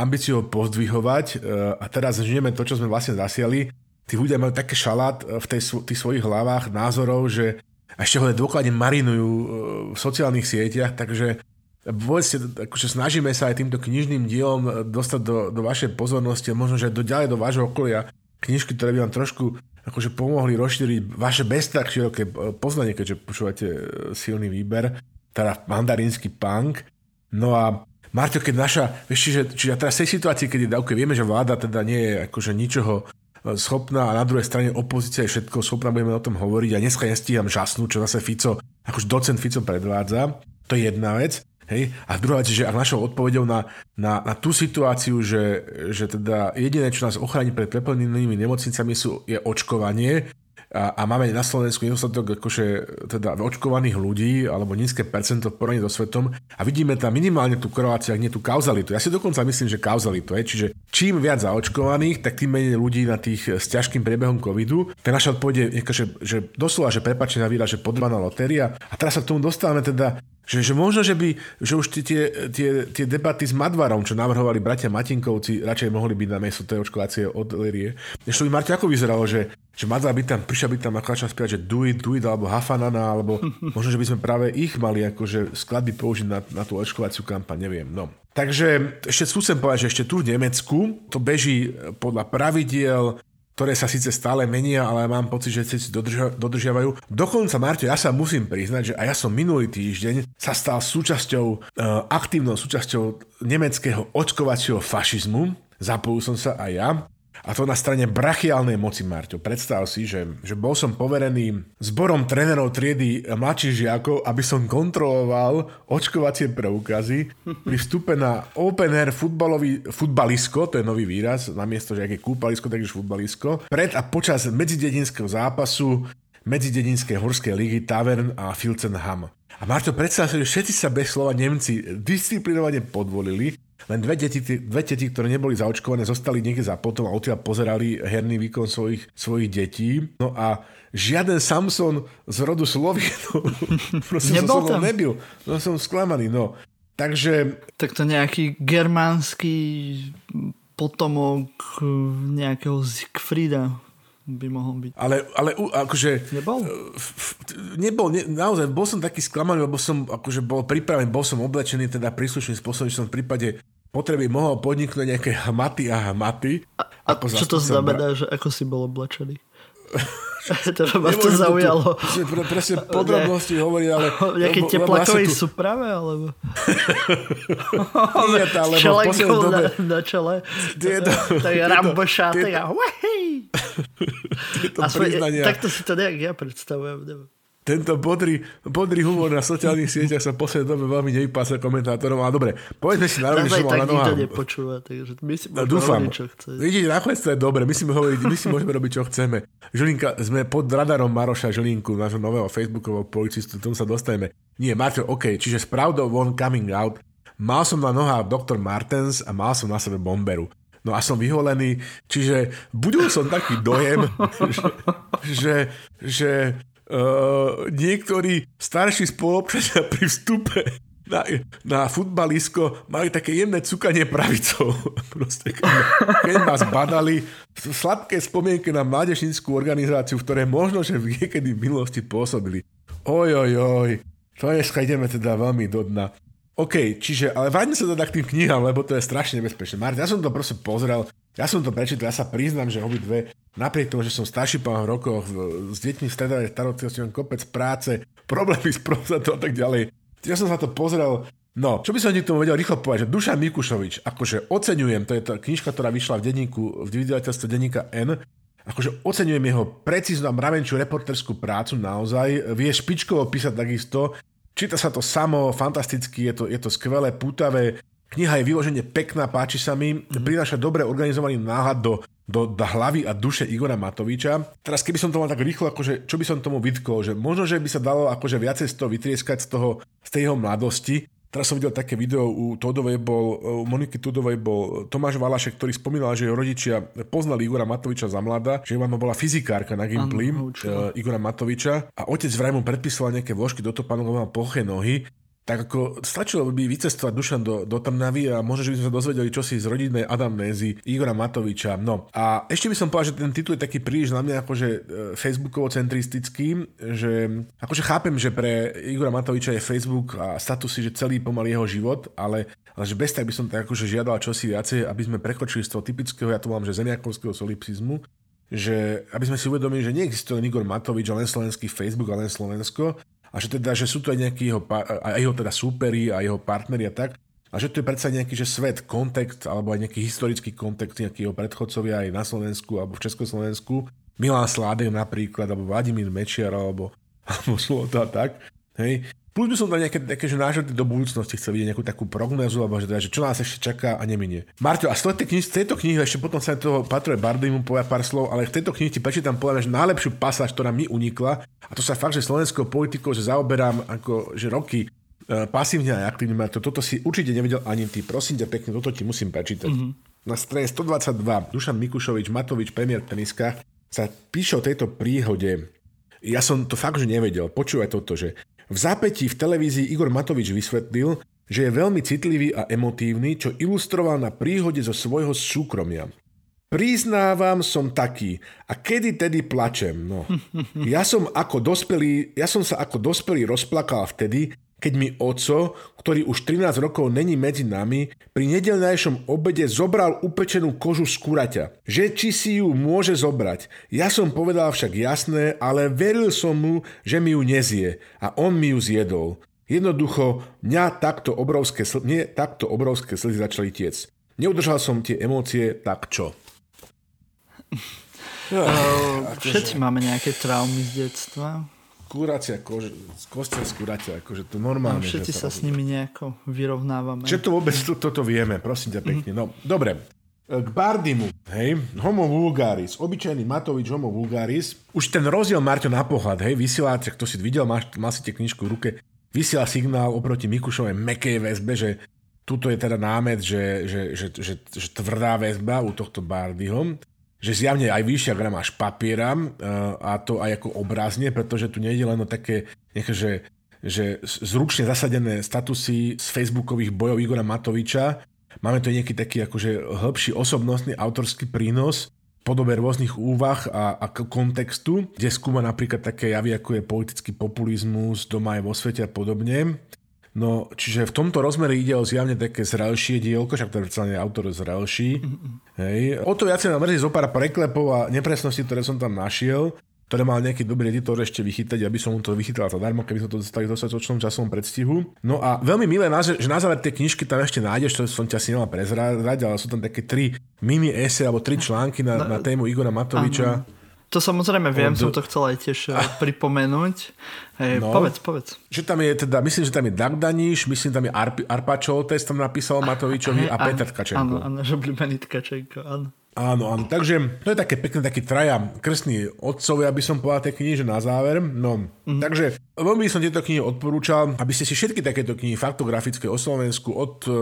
Speaker 1: ambíciu pozdvihovať e, a teraz žijeme to, čo sme vlastne zasiali. Tí ľudia majú také šalát v tej, tých svojich hlavách názorov, že ešte ho dôkladne marinujú e, v sociálnych sieťach, takže povedzte, akože snažíme sa aj týmto knižným dielom dostať do, do vašej pozornosti a možno, že do ďalej do vášho okolia knižky, ktoré by vám trošku akože pomohli rozšíriť vaše bez tak široké poznanie, keďže počúvate e, silný výber teda mandarínsky punk. No a Marťo, keď naša, vieš, čiže, čiže teraz v tej situácii, je okay, vieme, že vláda teda nie je akože ničoho e, schopná a na druhej strane opozícia je všetko schopná, budeme o tom hovoriť a dneska nestíham žasnúť, čo zase Fico, akože docent Fico predvádza. To je jedna vec. Hej? A druhá vec, že ak našou odpovedou na, na, na tú situáciu, že, že teda jediné, čo nás ochráni pred preplnenými nemocnicami sú, je očkovanie, a, a máme na Slovensku nedostatok akože teda očkovaných ľudí alebo nízke percento v porovnaní so svetom a vidíme tam minimálne tú koreláciu, ak nie tú kauzalitu. Ja si dokonca myslím, že kauzalitu je, čiže čím viac zaočkovaných, tak tým menej ľudí na tých s ťažkým priebehom covidu. Tá naša odpoveď je, že, že doslova, že prepačená výra, že podvaná lotéria. A teraz sa k tomu dostávame teda že, že možno, že by že už tie, tie, tie debaty s Madvarom, čo navrhovali bratia Matinkovci, radšej mohli byť na miesto tej očkovacie odlerie. Ešte by Marti ako vyzeralo, že, že Madvar by tam prišiel by tam ako začal spievať, že do it, do it, alebo Hafanana, alebo (laughs) možno, že by sme práve ich mali akože skladby použiť na, na tú očkovaciu kampaň, neviem. No. Takže ešte skúsim povedať, že ešte tu v Nemecku to beží podľa pravidiel, ktoré sa síce stále menia, ale mám pocit, že si dodržia, dodržiavajú. Dokonca, Marto, ja sa musím priznať, že aj ja som minulý týždeň sa stal súčasťou, uh, aktívnou súčasťou nemeckého očkovacieho fašizmu. Zapojil som sa aj ja. A to na strane brachiálnej moci, Marťo. Predstav si, že, že bol som poverený zborom trénerov triedy mladších žiakov, aby som kontroloval očkovacie preukazy pri vstupe na open air futbalový, futbalisko, to je nový výraz, namiesto, že aké kúpalisko, takže futbalisko, pred a počas medzidedinského zápasu medzidedinskej horskej ligy Tavern a Filcenham. A Marto, predstav si, že všetci sa bez slova Nemci disciplinovane podvolili len dve deti, dve deti, ktoré neboli zaočkované, zostali niekde za potom a odtiaľ pozerali herný výkon svojich, svojich detí. No a žiaden Samson z rodu Slovienov (laughs) proste Nebol som tam. nebyl. No som sklamaný, no. Takže...
Speaker 2: Tak to nejaký germánsky potomok nejakého Siegfrieda by mohol byť.
Speaker 1: Ale, ale akože...
Speaker 2: Nebol?
Speaker 1: Nebol, ne, naozaj, bol som taký sklamaný, lebo som akože bol pripravený, bol som oblečený teda príslušným spôsobom, že som v prípade potreby mohol podniknúť nejaké hmaty a hmaty.
Speaker 2: A, a čo to znamená, že ako si bol oblečený? (laughs) to ma to zaujalo.
Speaker 1: To, pre, presne (laughs) podrobnosti ne, hovorí, ale... (laughs)
Speaker 2: Nejaké teplakovej tu... súprave, alebo...
Speaker 1: Nie, tá, lebo v poslednej dobe...
Speaker 2: Na, na čele. Tieto, tak Rambo šátek a... Tieto priznania... Takto si to nejak ja predstavujem. Neviem
Speaker 1: tento bodrý, bodrý humor na sociálnych sieťach sa poslednej dobe veľmi nevypása komentátorom. Ale dobre, povedzme si na rovni, že som
Speaker 2: mal na nohách. nepočúva, takže my si no,
Speaker 1: dúfam.
Speaker 2: Hovoriť, čo chce.
Speaker 1: Vidíte, nakoniec to je dobre, my si, hovoriť, my si môžeme robiť, čo chceme. Žilinka, sme pod radarom Maroša Žilinku, nášho nového facebookového policistu, tomu sa dostaneme. Nie, Marťo, OK, čiže s pravdou von coming out. Mal som na nohách doktor Martens a mal som na sebe bomberu. No a som vyholený, čiže budul som taký dojem, (laughs) že, že, že uh, niektorí starší spolupčania pri vstupe na, na futbalisko mali také jemné cukanie pravicou. (laughs) Proste, keď, ma zbadali, sladké spomienky na mládežnickú organizáciu, v možno, že niekedy v minulosti pôsobili. Oj, oj, oj, to je, ideme teda veľmi do dna. OK, čiže, ale vráťme sa teda k tým knihám, lebo to je strašne nebezpečné. Martin, ja som to proste pozrel, ja som to prečítal, ja sa priznám, že dve, napriek tomu, že som starší pán v rokoch, s deťmi v stredovej starostlivosti, mám kopec práce, problémy s prostatou a tak ďalej. Ja som sa to pozrel, no, čo by som ti tomu vedel rýchlo povedať, že Dušan Mikušovič, akože oceňujem, to je tá knižka, ktorá vyšla v denníku, v vydavateľstve denníka N, akože oceňujem jeho precíznu a mravenčiu reporterskú prácu naozaj, vie špičkovo písať takisto, číta sa to samo, fantasticky, je to, je to skvelé, pútavé, Kniha je vyložene pekná, páči sa mi, mm-hmm. prináša dobre organizovaný náhľad do, do, do hlavy a duše Igora Matoviča. Teraz keby som to mal tak rýchlo, akože, čo by som tomu vytkol, že možno, že by sa dalo akože viacej z toho vytrieskať z, toho, z tej jeho mladosti, Teraz som videl také video, u Todovej bol, u Moniky Tudovej bol Tomáš Valašek, ktorý spomínal, že jeho rodičia poznali Igora Matoviča za mladá, že mama bola fyzikárka na Gimply uh, Igora Matoviča. A otec vraj mu predpisoval nejaké vložky do topanu, lebo mal ploché nohy tak ako stačilo by vycestovať Dušan do, do Trnavy a možno, že by sme sa dozvedeli čosi z rodinnej Adamnézy Igora Matoviča. No a ešte by som povedal, že ten titul je taký príliš na mňa akože e, facebookovo-centristický, že akože chápem, že pre Igora Matoviča je Facebook a statusy, že celý pomaly jeho život, ale, ale že bez tak by som tak akože žiadal čosi viacej, aby sme prekočili z toho typického, ja to mám, že zemiakovského solipsizmu, že aby sme si uvedomili, že neexistuje Igor Matovič a len slovenský Facebook a len Slovensko, a že teda, že sú to aj nejakí jeho, a jeho teda súperi a jeho partneri a tak, a že to je predsa nejaký že svet, kontext, alebo aj nejaký historický kontext, nejaký jeho predchodcovia aj na Slovensku alebo v Československu. Milan Sládek napríklad, alebo Vladimír Mečiar, alebo, (laughs) alebo to a tak. Hej. Plus by som tam nejaké, nejaké že nážady do budúcnosti chcel vidieť nejakú takú prognozu, alebo že, teda, že čo nás ešte čaká a neminie. Marťo, a z tejto knihy, z tejto knihy ešte potom sa toho Patroj Bardymu povia pár slov, ale v tejto knihe ti prečítam poviem, že najlepšiu pasáž, ktorá mi unikla, a to sa fakt, že slovenskou politikou, že zaoberám ako, že roky e, pasívne a aktívne, Marto, toto si určite nevedel ani ty. Prosím ťa pekne, toto ti musím prečítať. Mm-hmm. Na strane 122 Dušan Mikušovič, Matovič, premiér v teniskách, sa píše o tejto príhode. Ja som to fakt, že nevedel. Počúvaj toto, že v zápätí v televízii Igor Matovič vysvetlil, že je veľmi citlivý a emotívny, čo ilustroval na príhode zo svojho súkromia. Priznávam, som taký. A kedy tedy plačem? No. (laughs) Ja som, ako dospelý, ja som sa ako dospelý rozplakal vtedy, keď mi oco, ktorý už 13 rokov není medzi nami, pri nedelnejšom obede zobral upečenú kožu z kuraťa. Že či si ju môže zobrať. Ja som povedal však jasné, ale veril som mu, že mi ju nezie. A on mi ju zjedol. Jednoducho, mňa takto obrovské, sl- mne takto obrovské slzy začali tiec. Neudržal som tie emócie, tak čo?
Speaker 2: Akože... (laughs) Všetci máme nejaké traumy z detstva.
Speaker 1: Kuracia kože, kostel z kuracia, akože to normálne.
Speaker 2: A všetci sa, s nimi nejako vyrovnávame.
Speaker 1: Čo to vôbec to, toto vieme, prosím ťa pekne. Mm-hmm. No, dobre. K Bardimu, hej, homo vulgaris, obyčajný Matovič homo vulgaris. Už ten rozdiel, Marťo, na pohľad, hej, vysielač, kto si videl, máš, mal si tie knižku v ruke, vysiela signál oproti Mikušovej mekej väzbe, že tuto je teda námet, že, že, že, že, že tvrdá väzba u tohto Bardyho že zjavne aj vyššia gramáž papiera eh, a to aj ako obrazne, pretože tu nejde len o také nejaké, že, že zručne zasadené statusy z facebookových bojov Igora Matoviča. Máme tu nejaký taký akože hĺbší osobnostný autorský prínos v podobe rôznych úvah a, a kontextu, kde skúma napríklad také javy, ako je politický populizmus doma aj vo svete a podobne. No, čiže v tomto rozmere ide o zjavne také zrelšie dielko, však to je autor zrelší. Mm-hmm. Hej. O to viacej nám mrzí zo pár preklepov a nepresností, ktoré som tam našiel, ktoré mal nejaký dobrý editor ešte vychytať, aby som mu to vychytal zadarmo, keby sme to dostali v dostatočnom časom predstihu. No a veľmi milé, že na záver tie knižky tam ešte nájdeš, to som ťa si nemal prezrať, ale sú tam také tri mini ese alebo tri články na, na tému Igora Matoviča. Ano
Speaker 2: to samozrejme viem, od... som to chcel aj tiež eh, pripomenúť. Hej, no, povedz, povedz.
Speaker 1: Že tam je teda, myslím, že tam je Dag Daniš, myslím, tam je Arp, Arpa Čoltes, tam napísal Matovičovi a, a Peter Tkačenko.
Speaker 2: Áno, áno, že obľúbený Tkačenko, áno.
Speaker 1: Áno, áno, takže to je také pekné, taký traja krstní otcovia, aby som povedal tie knihy, že na záver. No, mm. takže veľmi by som tieto knihy odporúčal, aby ste si všetky takéto knihy faktografické o Slovensku, od uh,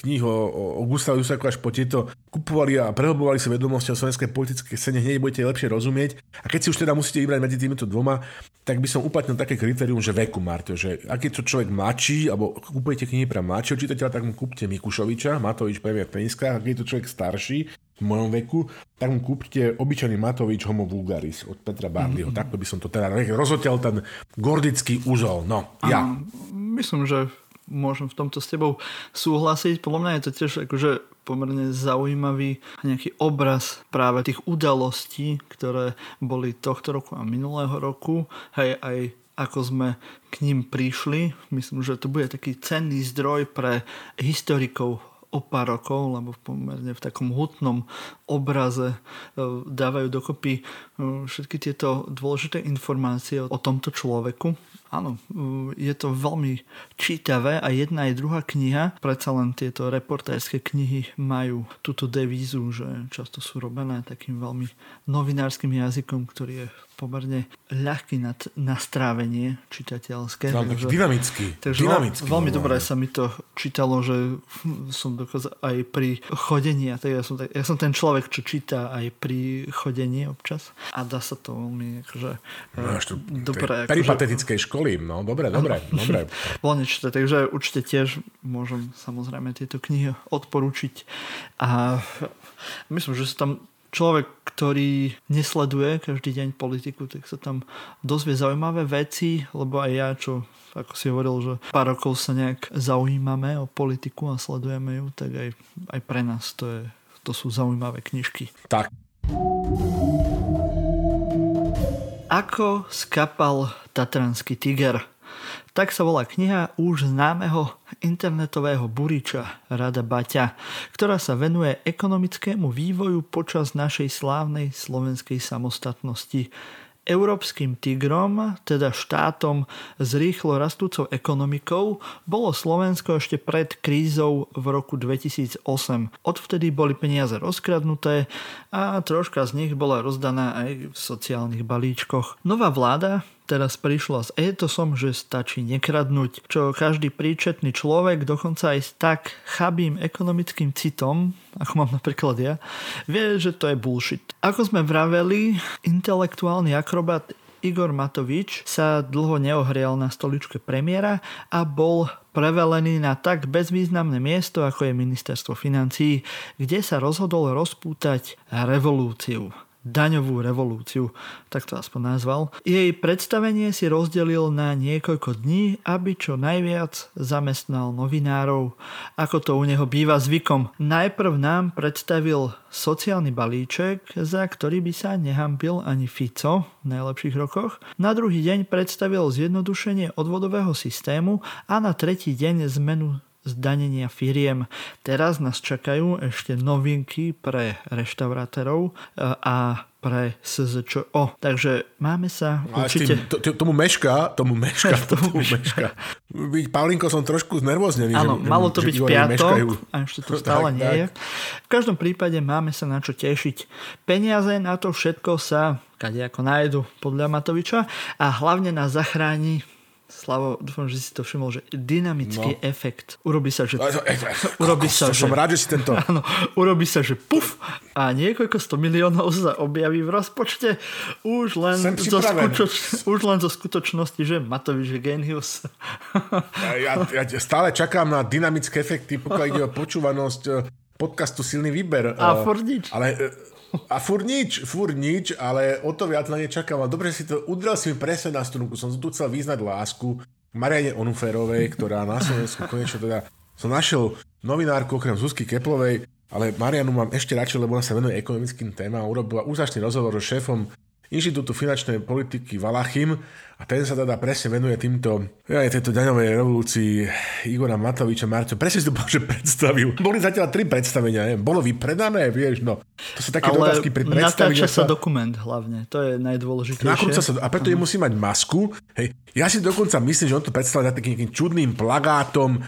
Speaker 1: kníh o, o Gustave Dusaku až po tieto kupovali a prehlbovali si vedomosti o slovenskej politickej scéne, hneď budete lepšie rozumieť. A keď si už teda musíte vybrať medzi týmito dvoma, tak by som uplatnil také kritérium, že veku, Marto, že ak je to človek mladší, alebo kupujete knihy pre mladšieho čitateľa, tak mu kúpte Mikušoviča, Matovič premiér v peniskách, ak je to človek starší, v mojom veku, tak mu kúpte obyčajný Matovič Homo Vulgaris od Petra Bardyho. Mm-hmm. Takto by som to teda rozhotel ten gordický úzol. No, ja. Ano,
Speaker 2: myslím, že môžem v tomto s tebou súhlasiť. Podľa mňa je to tiež akože pomerne zaujímavý nejaký obraz práve tých udalostí, ktoré boli tohto roku a minulého roku. Hej, aj ako sme k ním prišli. Myslím, že to bude taký cenný zdroj pre historikov o pár rokov, lebo pomerne v takom hutnom obraze e, dávajú dokopy e, všetky tieto dôležité informácie o tomto človeku. Áno, e, je to veľmi čítavé a jedna aj druhá kniha, predsa len tieto reportérske knihy majú túto devízu, že často sú robené takým veľmi novinárskym jazykom, ktorý je pomerne ľahký na, na strávenie čitateľské.
Speaker 1: No, takže, dynamický.
Speaker 2: Takže dynamický, veľmi no, dobre sa mi to čítalo, že som dokázal aj pri chodení, tak ja, som, ja som ten človek, čo číta aj pri chodení občas a dá sa to veľmi akože,
Speaker 1: no, až to, dobre. Akože, peripatetickej školy, no dobre, dobre, dobre. (laughs)
Speaker 2: Voľne číta, takže určite tiež môžem samozrejme tieto knihy odporúčiť a myslím, že sú tam človek, ktorý nesleduje každý deň politiku, tak sa tam dozvie zaujímavé veci, lebo aj ja, čo ako si hovoril, že pár rokov sa nejak zaujímame o politiku a sledujeme ju, tak aj, aj pre nás to, je, to sú zaujímavé knižky.
Speaker 1: Tak.
Speaker 2: Ako skapal Tatranský tiger? Tak sa volá kniha už známeho internetového buriča Rada Baťa, ktorá sa venuje ekonomickému vývoju počas našej slávnej slovenskej samostatnosti. Európskym tigrom, teda štátom s rýchlo rastúcou ekonomikou, bolo Slovensko ešte pred krízou v roku 2008. Odvtedy boli peniaze rozkradnuté a troška z nich bola rozdaná aj v sociálnych balíčkoch. Nová vláda teraz prišla s etosom, že stačí nekradnúť, čo každý príčetný človek, dokonca aj s tak chabým ekonomickým citom, ako mám napríklad ja, vie, že to je bullshit. Ako sme vraveli, intelektuálny akrobat Igor Matovič sa dlho neohrial na stoličke premiéra a bol prevelený na tak bezvýznamné miesto, ako je ministerstvo financií, kde sa rozhodol rozpútať revolúciu daňovú revolúciu, tak to aspoň nazval. Jej predstavenie si rozdelil na niekoľko dní, aby čo najviac zamestnal novinárov, ako to u neho býva zvykom. Najprv nám predstavil sociálny balíček, za ktorý by sa nehambil ani Fico v najlepších rokoch. Na druhý deň predstavil zjednodušenie odvodového systému a na tretí deň zmenu zdanenia firiem. Teraz nás čakajú ešte novinky pre reštaurátorov e, a pre SZČO. Takže máme sa
Speaker 1: a určite... Tým, to, tomu meška, tomu meška, (laughs) tomu, tomu meška. Byť Paulinko som trošku znervoznený.
Speaker 2: Áno, že, malo to byť piatok a ešte to (laughs) stále tak, nie tak. je. V každom prípade máme sa na čo tešiť. Peniaze na to všetko sa kade ako nájdu podľa Matoviča a hlavne nás zachráni Slavo, dúfam, že si to všimol, že dynamický no. efekt. Urobí sa, že... (laughs)
Speaker 1: urobí sa, že... Som rád, že si tento... (laughs)
Speaker 2: Áno, urobí sa, že puf a niekoľko 100 miliónov sa objaví v rozpočte už len, zo, skutoč... už len zo skutočnosti, že Matovič je genius.
Speaker 1: ja, ja stále čakám na dynamické efekty, pokiaľ ide o počúvanosť eh, podcastu Silný výber.
Speaker 2: A uh,
Speaker 1: Ale eh, a fur nič, fur nič, ale o to viac na ne čakám. A dobre si to, udrel si mi presne na strunku. Som tu chcel vyznať lásku Mariane Onuférovej, ktorá na Slovensku konečne teda... Som našiel novinárku okrem Zuzky Keplovej, ale Marianu mám ešte radšej, lebo ona sa venuje ekonomickým témam. Urobila úžasný rozhovor so šéfom Inštitútu finančnej politiky Valachim a ten sa teda presne venuje týmto, aj tejto daňovej revolúcii Igora Matoviča Marťo. Presne si to (laughs) že predstavil. Boli zatiaľ tri predstavenia, ne? bolo vypredané, vieš, no. To sú také Ale otázky pri
Speaker 2: predstavení. sa dokument hlavne, to je najdôležitejšie.
Speaker 1: Sa, a preto uh-huh. musí mať masku. Hej. Ja si dokonca myslím, že on to predstavil takým čudným plagátom,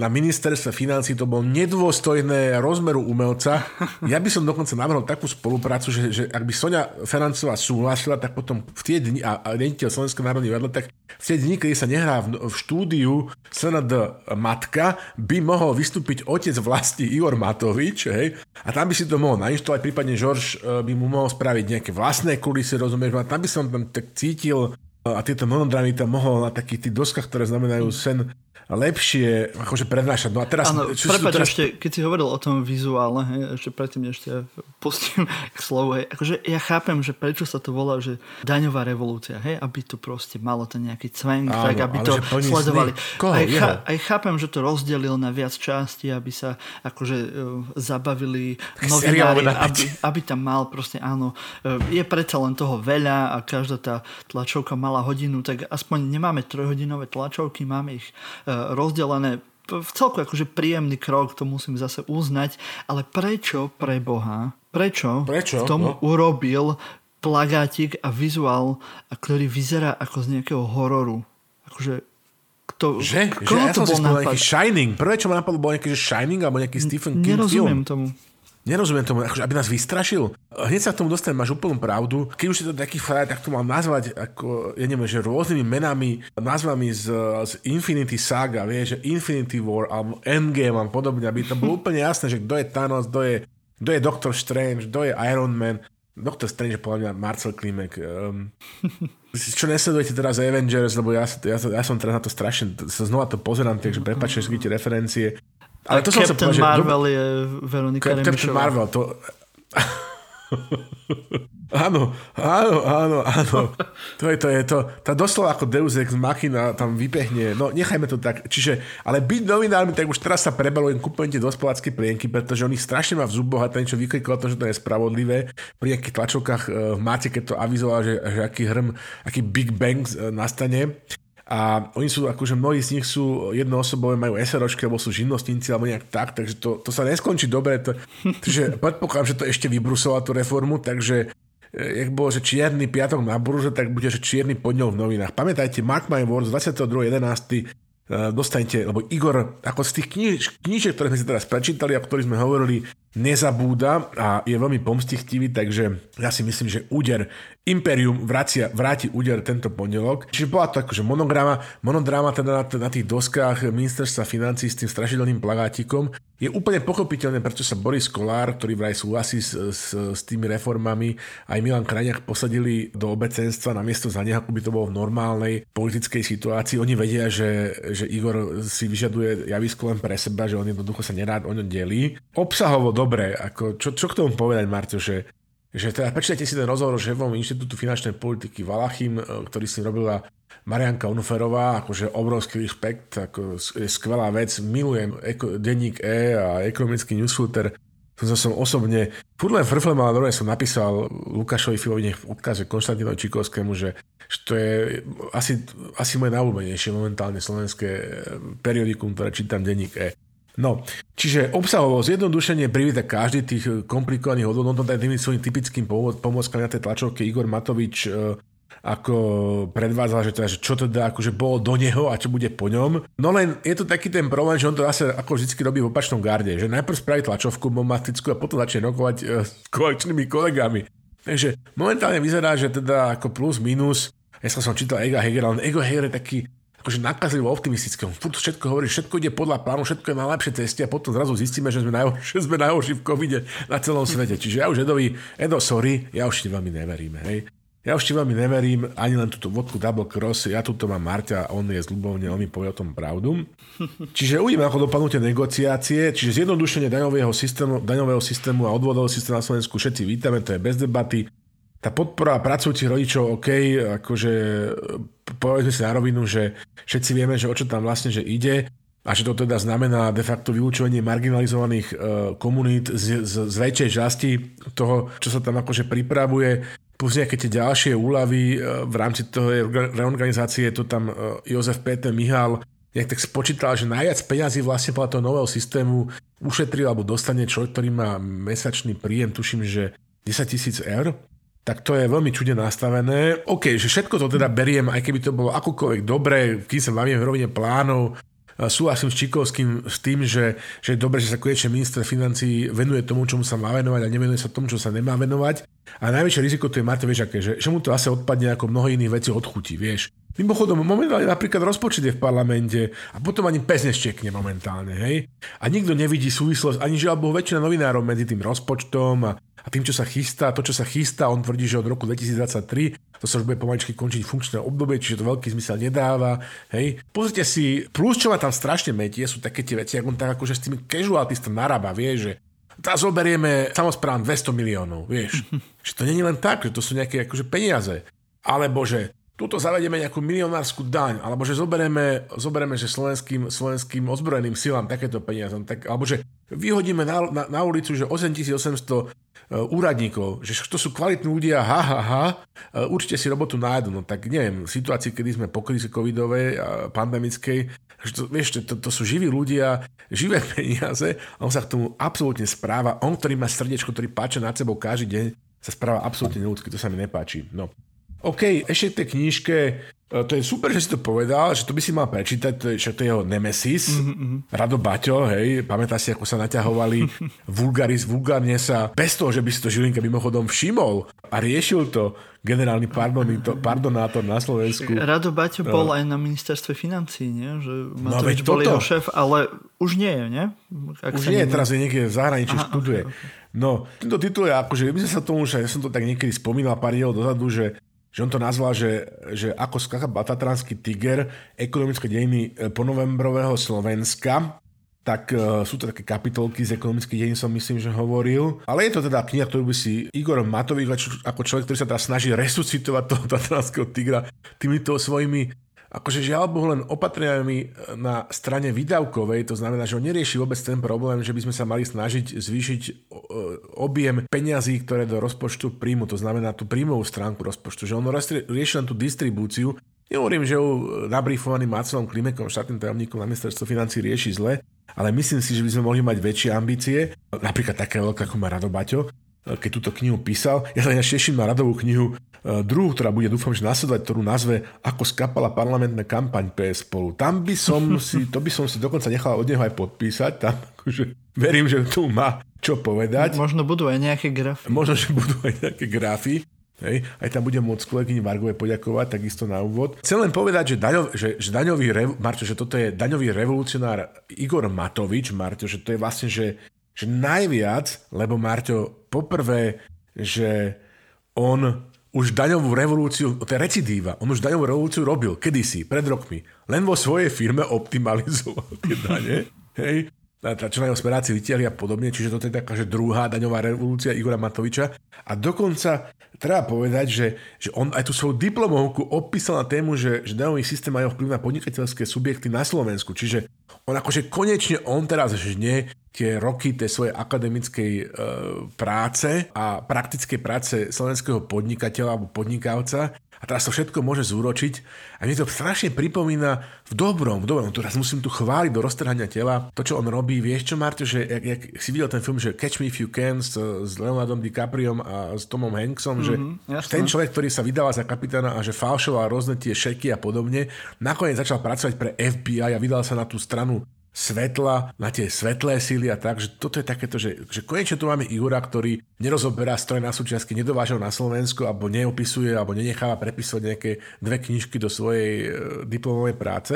Speaker 1: na ministerstve financí to bol nedôstojné rozmeru umelca. (laughs) Ja by som dokonca navrhol takú spoluprácu, že, že ak by Sonia Ferancová súhlasila, tak potom v tie dni, a, a riaditeľ Slovenskej národnej vedle, tak v tie dni, kedy sa nehrá v, v štúdiu SND Matka, by mohol vystúpiť otec vlasti Igor Matovič, hej, a tam by si to mohol nainštalovať, prípadne Žorž eh, by mu mohol spraviť nejaké vlastné kulisy, rozumieš, a tam by som tam tak cítil eh, a tieto monodramy tam mohol na takých tých doskách, ktoré znamenajú sen lepšie akože prednášať. No a teraz...
Speaker 2: Áno, prepáč, teraz... ešte, keď si hovoril o tom vizuálne, hej, ešte predtým ešte pustím k slovu, hej, akože ja chápem, že prečo sa to volá, že daňová revolúcia, hej, aby to proste malo ten nejaký cvenk, Áno, tak aby to sledovali. Aj, cha, aj chápem, že to rozdelil na viac časti, aby sa akože uh, zabavili novinári, aby, aby tam mal proste, áno, uh, je predsa len toho veľa a každá tá tlačovka mala hodinu, tak aspoň nemáme trojhodinové tlačovky, máme ich rozdelené v celku akože príjemný krok, to musím zase uznať, ale prečo pre Boha, prečo, prečo? v tom no? urobil plagátik a vizuál, ktorý vyzerá ako z nejakého hororu. Akože kto,
Speaker 1: že? že ja to som si nejaký Shining. Prvé, čo ma napadlo, bol nejaký Shining alebo nejaký Stephen King
Speaker 2: Nerozumiem
Speaker 1: film.
Speaker 2: tomu.
Speaker 1: Nerozumiem tomu, akože, aby nás vystrašil. Hneď sa k tomu dostanem, máš úplnú pravdu. Keď už si to taký frajer, tak to mal nazvať ako, ja neviem, že rôznymi menami, názvami z, z Infinity Saga, vieš, že Infinity War alebo Endgame a podobne, aby to bolo úplne jasné, že kto je Thanos, kto je, kto je Doctor Strange, kto je Iron Man. Doctor Strange je podľa mňa Marcel Klimek. Um, (laughs) čo nesledujete teraz Avengers, lebo ja, ja, ja som teraz na to strašne, sa znova to pozerám, takže prepáčte všetky tie referencie.
Speaker 2: Ale to Captain som sa povedal, Marvel že... je Veronika
Speaker 1: Captain Remišová. Marvel, to... áno, áno, áno, áno. To je to, je to. Tá doslova ako Deus Ex Machina tam vypehne. No, nechajme to tak. Čiže, ale byť novinármi, tak už teraz sa prebalujem, kúpujem tie dospelácké plienky, pretože oni strašne ma vzúboha, ten, čo vykrikol to, že to je spravodlivé. Pri nejakých tlačovkách uh, máte, keď to avizoval, že, že aký hrm, aký Big Bang uh, nastane. A oni sú, akože mnohí z nich sú jednoosobové, majú SROčky, alebo sú živnostníci, alebo nejak tak, takže to, to sa neskončí dobre. To, takže (laughs) predpokladám, že to ešte vybrusová tú reformu, takže e, jak bolo, že čierny piatok na burze, tak bude, že čierny podňov v novinách. Pamätajte, Mark My Words, 22.11. dostanete, lebo Igor, ako z tých kníž, knížek, ktoré sme si teraz prečítali a o ktorých sme hovorili, nezabúda a je veľmi pomstichtivý, takže ja si myslím, že úder Imperium vracia, vráti úder tento pondelok. Čiže bola to akože monograma, monodráma teda na, na tých doskách ministerstva financí s tým strašidelným plagátikom. Je úplne pochopiteľné, prečo sa Boris Kolár, ktorý vraj súhlasí s, s, s tými reformami, aj Milan Krajňák posadili do obecenstva na miesto za neho, ako by to bolo v normálnej politickej situácii. Oni vedia, že, že Igor si vyžaduje javisko len pre seba, že on jednoducho sa nerád o ňom delí. Obsahovo dobre, ako, čo, čo k tomu povedať, Marto, že že teda prečítajte si ten rozhovor šéfom Inštitútu finančnej politiky Valachim, e, ktorý si robila Marianka Unuferová, akože obrovský rešpekt, ako je skvelá vec, milujem eko, denník E a ekonomický newsfilter, som, som osobne, furt len frflem, ale som napísal Lukášovi Filovi, nech odkáže Konštantinovi Čikovskému, že, že to je asi, asi moje najúbenejšie momentálne slovenské periodikum, ktoré čítam denník E. No, čiže obsahovo zjednodušenie privíta každý tých komplikovaných hodnot, tými svojim typickým pomôckami na tej tlačovke Igor Matovič e, ako predvádzal, že, teda, že čo teda akože bolo do neho a čo bude po ňom. No len je to taký ten problém, že on to zase ako vždy robí v opačnom garde, že najprv spraví tlačovku bombatickú a potom začne rokovať e, s koaličnými kolegami. Takže momentálne vyzerá, že teda ako plus minus, ja som čítal Ega Heger, ale Ego Heger je taký akože nakazlivo optimistické. On furt všetko hovorí, všetko ide podľa plánu, všetko je na lepšej ceste a potom zrazu zistíme, že sme, najhor- (laughs) sme najhorší v covide na celom svete. Čiže ja už Edovi, Edo, sorry, ja už ti veľmi neveríme. Hej. Ja už ti veľmi neverím, ani len túto vodku Double Cross, ja tu mám Marťa, on je z Ľubovne, on mi povie o tom pravdu. Čiže uvidíme, ako dopadnú tie negociácie, čiže zjednodušenie daňového systému, daňového systému a odvodového systému na Slovensku všetci vítame, to je bez debaty. Tá podpora pracujúcich rodičov, OK, akože povedzme si na rovinu, že všetci vieme, že o čo tam vlastne že ide a že to teda znamená de facto vylúčovanie marginalizovaných uh, komunít z, z, z väčšej časti toho, čo sa tam akože pripravuje. Plus nejaké tie ďalšie úlavy e, v rámci toho reorganizácie, to tam e, Jozef Peter Mihal nejak tak spočítal, že najviac peňazí vlastne podľa toho nového systému ušetril alebo dostane človek, ktorý má mesačný príjem, tuším, že 10 tisíc eur, tak to je veľmi čudne nastavené. OK, že všetko to teda beriem, aj keby to bolo akokoľvek dobré, kým sa bavíme v rovine plánov, súhlasím s Čikovským s tým, že, že je dobré, že sa konečne minister financí venuje tomu, čomu sa má venovať a nevenuje sa tomu, čo sa nemá venovať. A najväčšie riziko to je, máte, vieš, aké, že, že mu to asi odpadne ako mnoho iných vecí od chuti, vieš. Mimochodom, momentálne napríklad rozpočet je v parlamente a potom ani pes neštekne momentálne, hej. A nikto nevidí súvislosť, ani žiaľ Bohu väčšina novinárov medzi tým rozpočtom a, a tým, čo sa chystá, to, čo sa chystá, on tvrdí, že od roku 2023 to sa už bude pomaličky končiť funkčné obdobie, čiže to veľký zmysel nedáva. Hej. Pozrite si, plus čo ma tam strašne metie, sú také tie veci, ako on tak akože s tými casualistom narába, vie, že tá zoberieme samozprávam 200 miliónov, vieš. (laughs) že to nie je len tak, že to sú nejaké akože peniaze. Alebo že tuto zavedieme nejakú milionárskú daň, alebo že zoberieme, zoberieme že slovenským, slovenským ozbrojeným silám takéto peniaze, tak, alebo že vyhodíme na, na, na ulicu, že 8800 uh, e, úradníkov, že to sú kvalitní ľudia, ha, ha, ha, uh, určite si robotu nájdu. No tak neviem, v situácii, kedy sme po kríze covidovej a pandemickej, že to, vieš, to, to sú živí ľudia, živé (laughs) peniaze a on sa k tomu absolútne správa. On, ktorý má srdiečko, ktorý páče nad sebou každý deň, sa správa absolútne neľudsky, to sa mi nepáči. No. OK, ešte tej knižke, e, to je super, že si to povedal, že to by si mal prečítať, to je, že to je jeho Nemesis, mm-hmm. Rado Baťo, hej, pamätáš si, ako sa naťahovali, (laughs) vulgaris, vulgárne sa, bez toho, že by si to Žilinka mimochodom všimol a riešil to generálny pardonátor na Slovensku.
Speaker 2: Rado Baťo no. bol aj na ministerstve financí, nie? Že Matovič no, bol jeho šéf, ale už nie je, nie?
Speaker 1: Ak už nie, teraz je niekde v zahraničí, Aha, študuje. Okay, okay. No, tento titul je akože, my sme sa tomu, že ja som to tak niekedy spomínal pár dielov dozadu, že že on to nazval, že, že ako skáka batatranský tiger, ekonomické dejiny e, ponovembrového Slovenska, tak uh, sú to také kapitolky z ekonomických dejín, som myslím, že hovoril. Ale je to teda kniha, ktorú by si Igor Matovič, ako človek, ktorý sa teraz snaží resuscitovať toho tatranského tigra týmito svojimi akože žiaľ Bohu len opatreniami na strane výdavkovej, to znamená, že on nerieši vôbec ten problém, že by sme sa mali snažiť zvýšiť objem peňazí, ktoré do rozpočtu príjmu, to znamená tú príjmovú stránku rozpočtu, že on rieši len tú distribúciu. Nehovorím, že ju nabrifovaným Mácovom Klimekom, štátnym tajomníkom na ministerstvo financí rieši zle, ale myslím si, že by sme mohli mať väčšie ambície, napríklad také veľké, ako má Rado Baťo, keď túto knihu písal. Ja sa teším na radovú knihu E, druhú, ktorá bude dúfam, že nasledovať, ktorú nazve Ako skapala parlamentná kampaň PS spolu. Tam by som (laughs) si, to by som si dokonca nechal od neho aj podpísať, tam akože verím, že tu má čo povedať.
Speaker 2: Možno budú aj nejaké grafy.
Speaker 1: Možno, že budú aj nejaké grafy. Hej, aj tam budem môcť kolegyni Vargovej poďakovať, takisto na úvod. Chcem len povedať, že, daňov, že, že daňový, rev, Marto, že toto je daňový revolucionár Igor Matovič, Marto, že to je vlastne, že, že najviac, lebo Marto, poprvé, že on už daňovú revolúciu, to je recidíva, on už daňovú revolúciu robil kedysi, pred rokmi. Len vo svojej firme optimalizoval tie dane. Hej. Čo na jeho smeráci vytiahli a podobne, čiže toto je taká, že druhá daňová revolúcia Igora Matoviča. A dokonca treba povedať, že, že on aj tú svoju diplomovku opísal na tému, že, že daňový systém má vplyv na podnikateľské subjekty na Slovensku. Čiže on akože konečne on teraz žne tie roky tej svojej akademickej e, práce a praktickej práce slovenského podnikateľa alebo podnikavca a teraz to všetko môže zúročiť. A mne to strašne pripomína v dobrom, v dobrom, teraz musím tu chváliť do roztrhania tela to, čo on robí, vieš čo Marto, že jak, jak si videl ten film, že Catch Me If You Can s, s Leonardom DiCapriom a s Tomom Hanksom, mm-hmm, že ten človek, ktorý sa vydáva za kapitána a že falšoval rôzne tie šeky a podobne, nakoniec začal pracovať pre FBI a vydal sa na tú stranu svetla, na tie svetlé síly a tak, že toto je takéto, že, že konečne tu máme Igora, ktorý nerozoberá stroj na súčiastky, nedovážal na Slovensku, alebo neopisuje, alebo nenecháva prepisovať nejaké dve knižky do svojej e, diplomovej práce,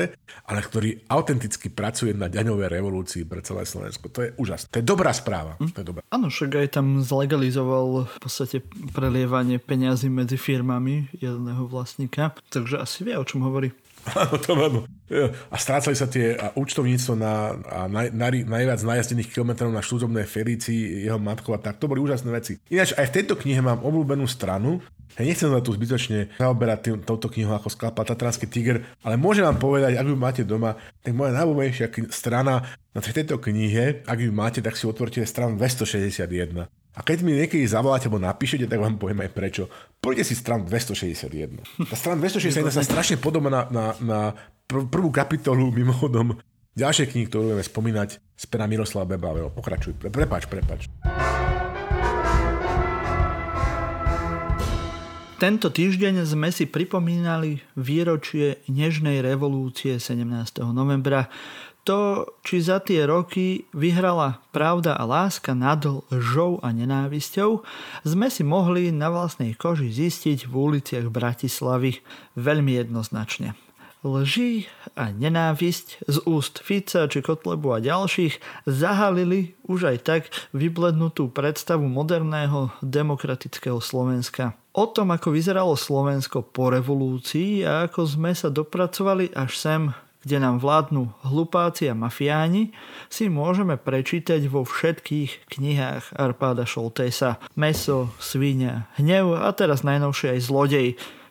Speaker 1: ale ktorý autenticky pracuje na daňovej revolúcii pre celé Slovensko. To je úžasné. To je dobrá správa. Hm? To je dobrá.
Speaker 2: Áno, však aj tam zlegalizoval v podstate prelievanie peňazí medzi firmami jedného vlastníka, takže asi vie, o čom hovorí.
Speaker 1: Áno, to áno. A strácali sa tie a účtovníctvo na, a naj, naj, najviac najazdených kilometrov na štúzobnej Felici, jeho matkou tak. To boli úžasné veci. Ináč aj v tejto knihe mám obľúbenú stranu, ja nechcem sa tu zbytočne zaoberať tým, touto knihou ako sklapa Tatranský tiger, ale môžem vám povedať, ak ju máte doma, tak moja najobľúbenejšia strana na tejto knihe, ak ju máte, tak si otvorte stranu 261. A keď mi niekedy zavoláte alebo napíšete, tak vám poviem aj prečo. Poďte si stranu 261. Tá strana 261 sa strašne podobá na, na, na prvú kapitolu mimochodom ďalšie knihy, ktorú budeme spomínať z pera Miroslava Bebavého. Pokračuj. Pre, prepač, prepač.
Speaker 2: Tento týždeň sme si pripomínali výročie Nežnej revolúcie 17. novembra, to, či za tie roky vyhrala pravda a láska nad lžou a nenávisťou, sme si mohli na vlastnej koži zistiť v uliciach Bratislavy veľmi jednoznačne. Lži a nenávisť z úst Fica či Kotlebu a ďalších zahalili už aj tak vyblednutú predstavu moderného demokratického Slovenska. O tom, ako vyzeralo Slovensko po revolúcii a ako sme sa dopracovali až sem kde nám vládnu hlupáci a mafiáni, si môžeme prečítať vo všetkých knihách Arpáda Šoltesa. Meso, svíňa, hnev a teraz najnovšie aj zlodej,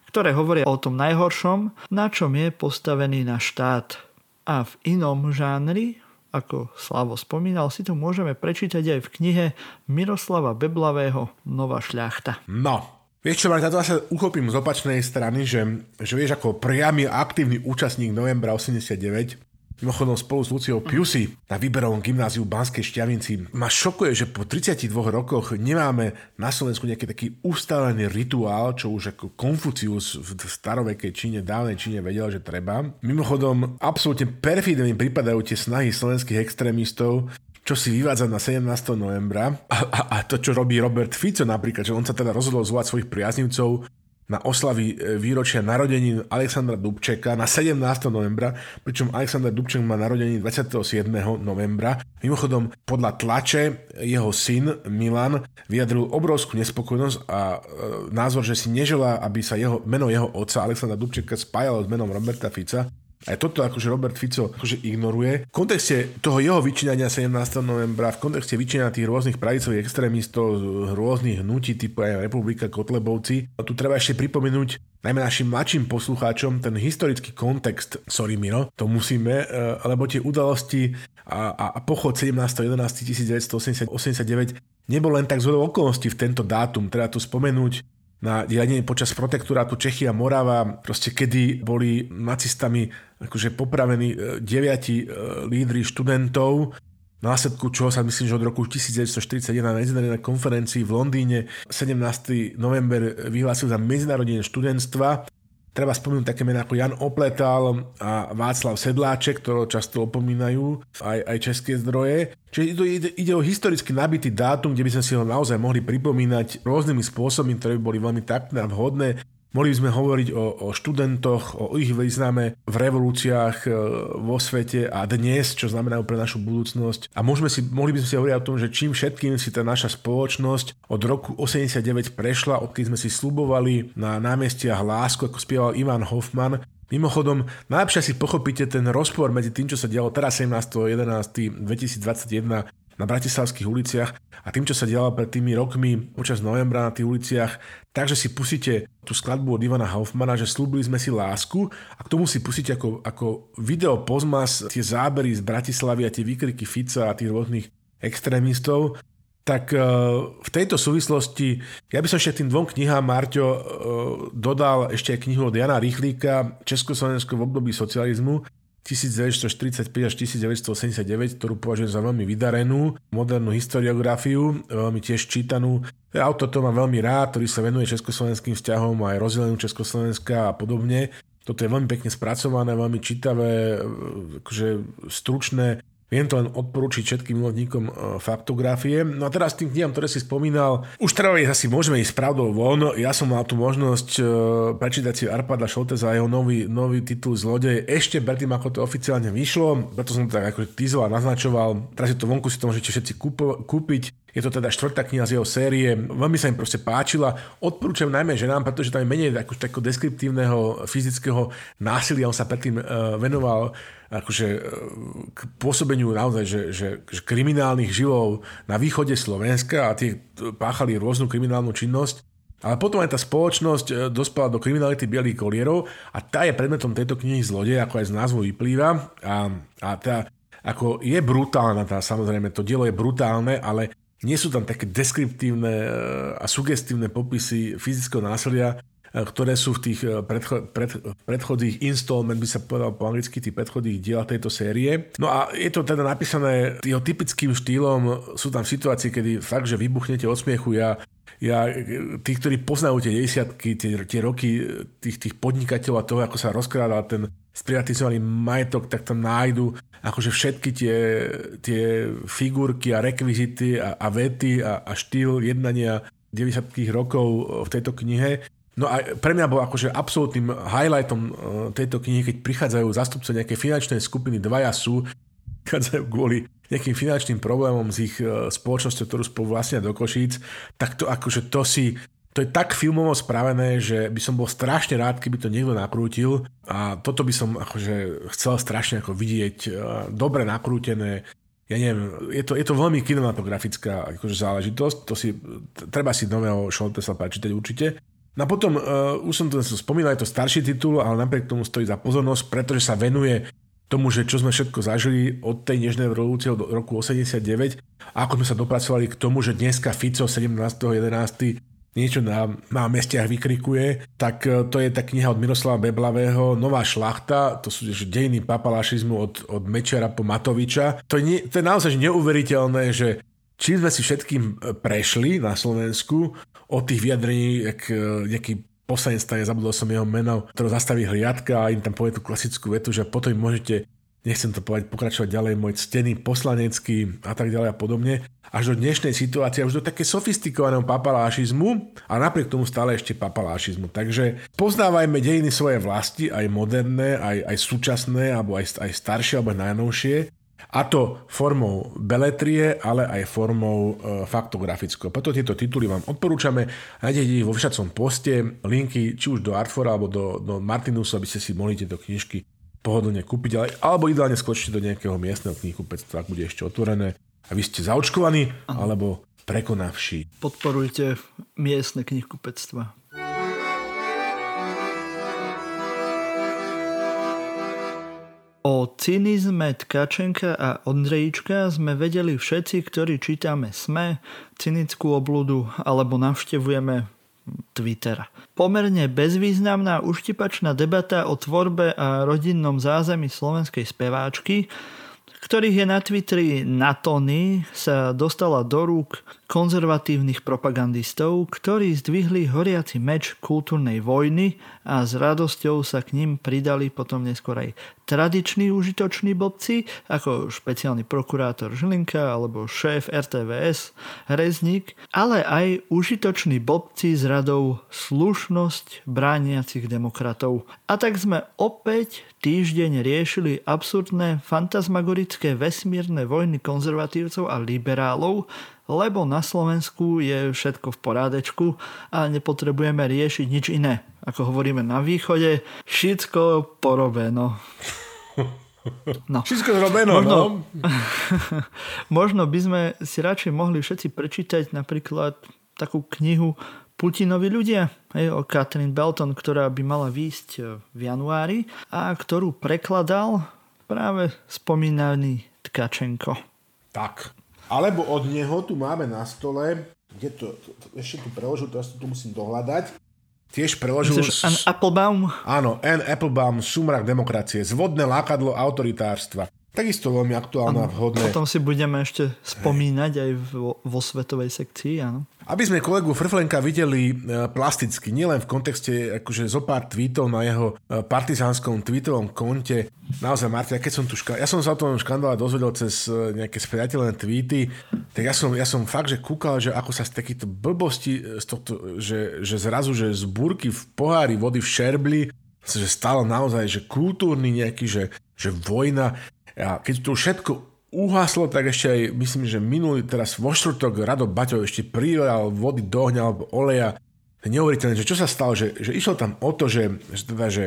Speaker 2: ktoré hovoria o tom najhoršom, na čom je postavený na štát. A v inom žánri, ako Slavo spomínal, si to môžeme prečítať aj v knihe Miroslava Beblavého Nová šľachta.
Speaker 1: No, Vieš čo, Marta, to sa uchopím z opačnej strany, že, že vieš, ako priamy aktívny účastník novembra 89, Mimochodom spolu s Luciou Piusi na výberovom gymnáziu Banskej Šťavinci ma šokuje, že po 32 rokoch nemáme na Slovensku nejaký taký ustalený rituál, čo už ako Konfucius v starovekej Číne, dávnej Číne vedel, že treba. Mimochodom, absolútne perfidne mi pripadajú tie snahy slovenských extrémistov čo si vyvádza na 17. novembra a, a, a to, čo robí Robert Fico napríklad, že on sa teda rozhodol zvolať svojich priaznivcov na oslavy e, výročia narodení Alexandra Dubčeka na 17. novembra, pričom Alexander Dubček má narodení 27. novembra. Mimochodom, podľa tlače jeho syn Milan vyjadril obrovskú nespokojnosť a e, názor, že si neželá, aby sa jeho, meno jeho otca Alexandra Dubčeka spájalo s menom Roberta Fica aj toto akože Robert Fico akože ignoruje. V kontexte toho jeho vyčínania 17. novembra, v kontexte vyčínania tých rôznych pravicových extrémistov, rôznych hnutí typu aj Republika Kotlebovci, tu treba ešte pripomenúť najmä našim mladším poslucháčom ten historický kontext, sorry Miro, to musíme, eh, lebo tie udalosti a, a, a pochod 17.11.1989 nebol len tak zhodou okolností v tento dátum, treba tu spomenúť na dianie počas protektorátu Čechy a Morava, proste kedy boli nacistami akože popravení e, deviati e, lídry študentov, následku čoho sa myslím, že od roku 1941 na medzinárodnej konferencii v Londýne 17. november vyhlásil za medzinárodné študentstva Treba spomenúť také mená ako Jan Opletal a Václav Sedláček, ktorého často opomínajú aj, aj české zdroje. Čiže ide, ide o historicky nabitý dátum, kde by sme si ho naozaj mohli pripomínať rôznymi spôsobmi, ktoré by boli veľmi taktné a vhodné. Mohli by sme hovoriť o, o študentoch, o ich význame v revolúciách e, vo svete a dnes, čo znamenajú pre našu budúcnosť. A môžeme si, mohli by sme si hovoriť o tom, že čím všetkým si tá naša spoločnosť od roku 89 prešla, odkedy sme si slubovali na námestiach lásku, ako spieval Ivan Hoffman, Mimochodom, najlepšie si pochopíte ten rozpor medzi tým, čo sa dialo teraz 17.11.2021 na bratislavských uliciach a tým, čo sa dialo pred tými rokmi počas novembra na tých uliciach, takže si pustíte tú skladbu od Ivana Hoffmana, že slúbili sme si lásku a k tomu si pustíte ako, ako video pozmas tie zábery z Bratislavy a tie výkriky Fica a tých rôznych extrémistov. Tak e, v tejto súvislosti, ja by som ešte tým dvom knihám, Marťo, e, dodal ešte knihu od Jana Rýchlíka Československo v období socializmu 1945 až 1989, ktorú považujem za veľmi vydarenú, modernú historiografiu, veľmi tiež čítanú. Autor to má veľmi rád, ktorý sa venuje československým vzťahom aj rozdeleniu Československa a podobne. Toto je veľmi pekne spracované, veľmi čítavé, akože stručné, Viem to len odporúčiť všetkým milovníkom e, faktografie. No a teraz tým knihám, ktoré si spomínal, už treba ísť asi môžeme ísť pravdou von. Ja som mal tú možnosť e, prečítať si Arpada Šolteza a jeho nový, nový titul Zlodej ešte predtým, ako to oficiálne vyšlo. Preto som to tak ako a naznačoval. Teraz je to vonku, si to môžete všetci kúpiť. Je to teda štvrtá kniha z jeho série. Veľmi sa im proste páčila. Odporúčam najmä ženám, pretože tam je menej takého deskriptívneho fyzického násilia. On sa predtým uh, venoval akože uh, k pôsobeniu naozaj, že, že, že kriminálnych živov na východe Slovenska a tie páchali rôznu kriminálnu činnosť. Ale potom aj tá spoločnosť e, dospela do kriminality bielých kolierov a tá je predmetom tejto knihy Zlodej, ako aj z názvu vyplýva. A, a tá, ako je brutálna tá, samozrejme, to dielo je brutálne, ale nie sú tam také deskriptívne e, a sugestívne popisy fyzického násilia, e, ktoré sú v tých e, predcho- pred, predchodných installment, by sa povedal po anglicky, tých predchodných dielach tejto série. No a je to teda napísané jeho typickým štýlom, sú tam situácie, kedy fakt, že vybuchnete od smiechu. Ja, ja tí, ktorí poznajú tie desiatky, tie, tie roky tých, tých podnikateľov a toho, ako sa rozkrádal ten sprivatizovaný majetok, tak tam nájdu akože všetky tie, tie figurky a rekvizity a, a vety a, a štýl jednania 90 rokov v tejto knihe. No a pre mňa bol akože absolútnym highlightom e, tejto knihy, keď prichádzajú zastupce nejakej finančnej skupiny, dvaja sú, prichádzajú kvôli nejakým finančným problémom s ich e, spoločnosťou, ktorú spolu vlastnia do Košíc, tak to akože to si to je tak filmovo spravené, že by som bol strašne rád, keby to niekto nakrútil. A toto by som akože chcel strašne ako vidieť e, dobre nakrútené, ja neviem, je to, je to veľmi kinematografická akože záležitosť, to si, treba si nového Šoltesa prečítať určite. No a potom, uh, už som to spomínal, je to starší titul, ale napriek tomu stojí za pozornosť, pretože sa venuje tomu, že čo sme všetko zažili od tej nežnej revolúcie od roku 89 a ako sme sa dopracovali k tomu, že dneska Fico 17.11 niečo na námestiach vykrikuje, tak e, to je tá kniha od Miroslava Beblavého, Nová šlachta, to sú dejiny papalašizmu od, od Mečera po Matoviča. To je, to je naozaj neuveriteľné, že čím sme si všetkým e, prešli na Slovensku od tých vyjadrení, jak e, nejaký poslanec, zabudol som jeho meno, ktorý zastaví hliadka a im tam povie tú klasickú vetu, že potom môžete nechcem to povedať, pokračovať ďalej, môj ctený poslanecký a tak ďalej a podobne, až do dnešnej situácie, už do také sofistikovaného papalášizmu a napriek tomu stále ešte papalášizmu. Takže poznávajme dejiny svoje vlasti, aj moderné, aj, aj súčasné, alebo aj, aj staršie, alebo aj najnovšie, a to formou beletrie, ale aj formou e, faktografickou. Preto tieto tituly vám odporúčame. Nájdete ich vo všacom poste, linky či už do Artfora alebo do, do Martinusu, aby ste si mohli tieto knižky pohodlne kúpiť, ale, alebo ideálne skočte do nejakého miestneho knihkupectva, ak bude ešte otvorené a vy ste zaočkovaní alebo prekonavší.
Speaker 2: Podporujte miestne knihkupectva. O cynizme Tkačenka a Ondrejička sme vedeli všetci, ktorí čítame SME, cynickú obludu alebo navštevujeme Twittera. Pomerne bezvýznamná uštipačná debata o tvorbe a rodinnom zázemí slovenskej speváčky ktorých je na Twitteri na tony, sa dostala do rúk konzervatívnych propagandistov, ktorí zdvihli horiaci meč kultúrnej vojny a s radosťou sa k ním pridali potom neskôr aj tradiční užitoční blbci, ako špeciálny prokurátor Žilinka alebo šéf RTVS Rezník, ale aj užitoční blbci z radou slušnosť brániacich demokratov. A tak sme opäť týždeň riešili absurdné fantasmagorické vesmírne vojny konzervatívcov a liberálov, lebo na Slovensku je všetko v porádečku a nepotrebujeme riešiť nič iné. Ako hovoríme na východe, všetko porobeno. (laughs)
Speaker 1: No. Všetko zrobeno, možno, no. (laughs)
Speaker 2: možno by sme si radšej mohli všetci prečítať napríklad takú knihu Putinovi ľudia hej, o Catherine Belton, ktorá by mala výjsť v januári a ktorú prekladal práve spomínaný Tkačenko.
Speaker 1: Tak. Alebo od neho tu máme na stole, kde to, to, ešte tu preložil, teraz to tu musím dohľadať. Tiež preložil...
Speaker 2: Myslíš Ann Applebaum?
Speaker 1: Áno, Ann Applebaum, Sumrak demokracie, zvodné lákadlo autoritárstva. Takisto veľmi aktuálne a vhodné.
Speaker 2: Potom si budeme ešte spomínať aj vo, vo svetovej sekcii, áno.
Speaker 1: Aby sme kolegu Frflenka videli e, plasticky, nielen v kontexte akože zo pár tweetov na jeho e, partizánskom tweetovom konte. Naozaj, Martin, keď som tu ška- ja som sa o tom škandále dozvedel cez e, nejaké spriateľné tweety, tak ja som, ja som fakt, že kúkal, že ako sa z takýchto blbosti, z tohto, že, že zrazu, že z búrky v pohári vody v šerbli, že stalo naozaj, že kultúrny nejaký, že, že vojna, a keď to všetko uhaslo, tak ešte aj, myslím, že minulý, teraz vo štvrtok Rado Baťov ešte prijal vody do ohňa alebo oleja. Neuveriteľné, že čo sa stalo, že, že išlo tam o to, že, že, teda, že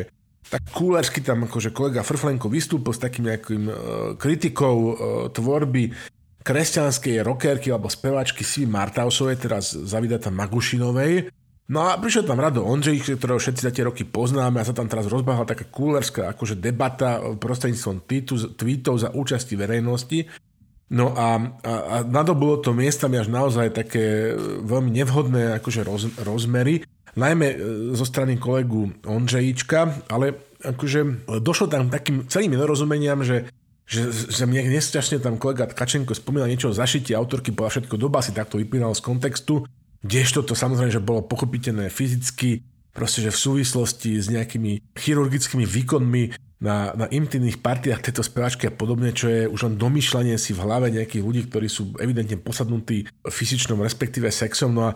Speaker 1: tak kúlersky tam akože kolega Frflenko vystúpil s takým nejakým uh, kritikou uh, tvorby kresťanskej rockerky alebo spevačky Sivi Martausovej, teraz zavidata Magušinovej, No a prišiel tam Rado Ondřej, ktorého všetci za tie roky poznáme a sa tam teraz rozbáhala taká kúlerská akože debata prostredníctvom tweetov za účasti verejnosti. No a, a, a nadobilo to miestami až naozaj také veľmi nevhodné akože roz, rozmery, najmä e, zo strany kolegu Ondřejička, ale akože došlo tam takým celým nedorozumeniam, že že, že mne nesťažne tam kolega Tkačenko spomínal niečo o zašití autorky, bola všetko doba si takto vypínal z kontextu Kdežto to samozrejme, že bolo pochopiteľné fyzicky, proste, že v súvislosti s nejakými chirurgickými výkonmi na, na intimných partiách tejto spevačky a podobne, čo je už len domýšľanie si v hlave nejakých ľudí, ktorí sú evidentne posadnutí fyzičnom, respektíve sexom. No a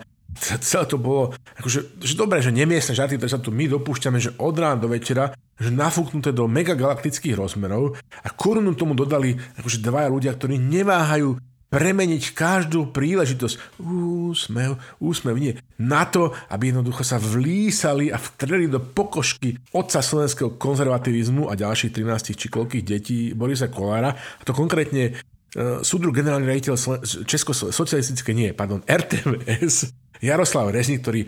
Speaker 1: celé to bolo, akože, že dobré, že nemiestne žarty, ktoré sa tu my dopúšťame, že od rána do večera, že nafúknuté do megagalaktických rozmerov a korunu tomu dodali akože dvaja ľudia, ktorí neváhajú premeniť každú príležitosť, úsmev, úsmev, nie, na to, aby jednoducho sa vlísali a vtreli do pokožky otca slovenského konzervativizmu a ďalších 13 či koľkých detí Borisa Kolára, a to konkrétne uh, súdru generálny rejiteľ Česko socialistické, nie, pardon, RTVS, Jaroslav Reznik, ktorý,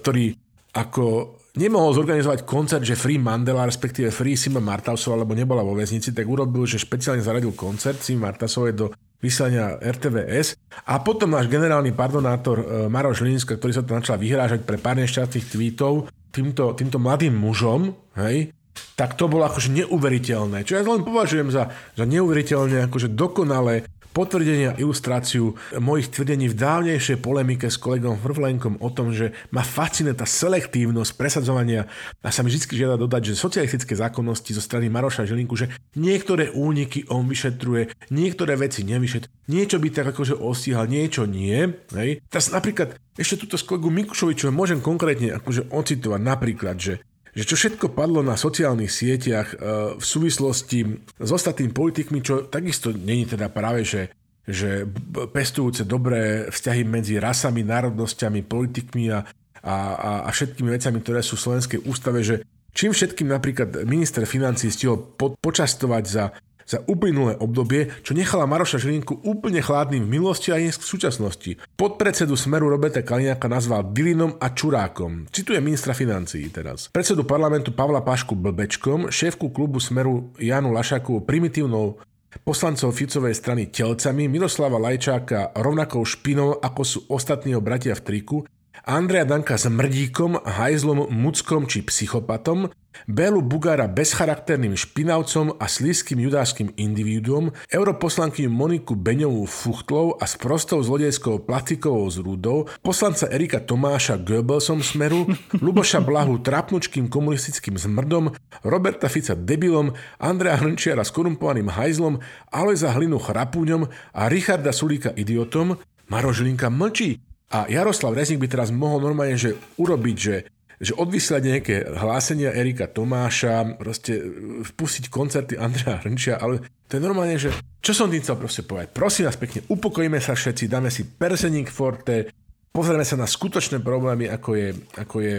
Speaker 1: ktorý ako nemohol zorganizovať koncert, že Free Mandela, respektíve Free Sima Martausova, lebo nebola vo väznici, tak urobil, že špeciálne zaradil koncert Sima Martausovej do vysielania RTVS a potom náš generálny pardonátor e, Maroš Linska, ktorý sa to začal vyhrážať pre pár nešťastných tweetov týmto, týmto mladým mužom, hej, tak to bolo akože neuveriteľné. Čo ja len považujem za, za neuveriteľne akože dokonalé potvrdenie a ilustráciu mojich tvrdení v dávnejšej polemike s kolegom Vrvlenkom o tom, že ma fascinuje tá selektívnosť presadzovania a sa mi vždy žiada dodať, že socialistické zákonnosti zo strany Maroša Žilinku, že niektoré úniky on vyšetruje, niektoré veci nevyšetruje, niečo by tak akože ostíhal, niečo nie. Hej. Teraz napríklad ešte túto s kolegu Mikušovičom môžem konkrétne akože ocitovať napríklad, že že čo všetko padlo na sociálnych sieťach e, v súvislosti s ostatnými politikmi, čo takisto není teda práve, že že pestujúce dobré vzťahy medzi rasami, národnosťami, politikmi a, a, a všetkými vecami, ktoré sú v Slovenskej ústave, že čím všetkým napríklad minister financí stihol po, počastovať za za uplynulé obdobie, čo nechala Maroša Žilinku úplne chladným v milosti a v súčasnosti. Podpredsedu Smeru Roberta Kaliňáka nazval Dilinom a Čurákom. Cituje ministra financií teraz. Predsedu parlamentu Pavla Pašku Blbečkom, šéfku klubu Smeru Janu Lašakovú primitívnou poslancov Ficovej strany telcami, Miroslava Lajčáka rovnakou špinou ako sú ostatní bratia v triku Andreja Danka s mrdíkom, hajzlom, muckom či psychopatom, Bélu Bugára bezcharakterným špinavcom a slízkým judášským individuom, europoslankyňu Moniku Beňovú Fuchtlou a s prostou zlodejskou plastikovou zrúdou, poslanca Erika Tomáša Goebbelsom smeru, Luboša Blahu trapnučkým komunistickým zmrdom, Roberta Fica debilom, Andrea Hrnčiara s korumpovaným hajzlom, Alojza Hlinu chrapúňom a Richarda Sulíka idiotom, Maro Žilinka mlčí, a Jaroslav Rezník by teraz mohol normálne že urobiť, že že odvysielať nejaké hlásenia Erika Tomáša, proste vpustiť koncerty Andrea Hrnčia, ale to je normálne, že čo som tým chcel proste povedať? Prosím vás pekne, upokojíme sa všetci, dáme si persening forte, pozrieme sa na skutočné problémy, ako je, ako je,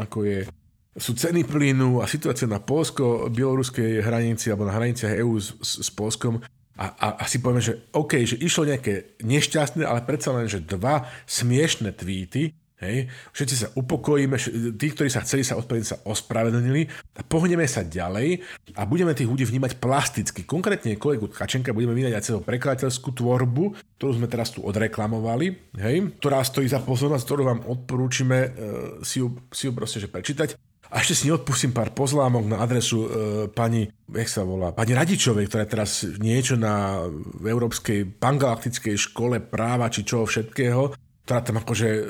Speaker 1: ako je sú ceny plynu a situácia na polsko-bieloruskej hranici alebo na hraniciach EÚ s, s, s Polskom a, a, a si povieme, že OK, že išlo nejaké nešťastné, ale predsa len, že dva smiešné tweety, Hej. Všetci sa upokojíme, tí, ktorí sa chceli sa ospravedlniť, sa ospravedlnili a pohneme sa ďalej a budeme tých ľudí vnímať plasticky. Konkrétne kolegu Tkačenka budeme vnímať aj celú prekladateľskú tvorbu, ktorú sme teraz tu odreklamovali, hej, ktorá stojí za pozornosť, ktorú vám odporúčime e, si, ju, si ju proste že prečítať. A ešte si neodpustím pár pozlámok na adresu e, pani, jak sa volá, pani Radičovej, ktorá teraz niečo na Európskej pangalaktickej škole práva či čoho všetkého ktorá tam akože e,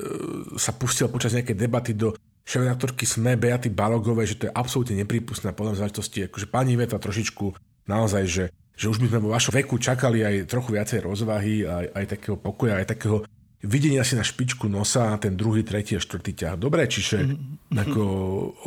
Speaker 1: sa pustila počas nejakej debaty do šéf-redaktorky SME Beaty Balogovej, že to je absolútne neprípustné podľa záležitosti. Akože pani Iveta trošičku naozaj, že, že už by sme vo vašom veku čakali aj trochu viacej rozvahy, aj, aj takého pokoja, aj takého videnia si na špičku nosa ten druhý, tretí a štvrtý ťah. Dobre, čiže mm-hmm. ako,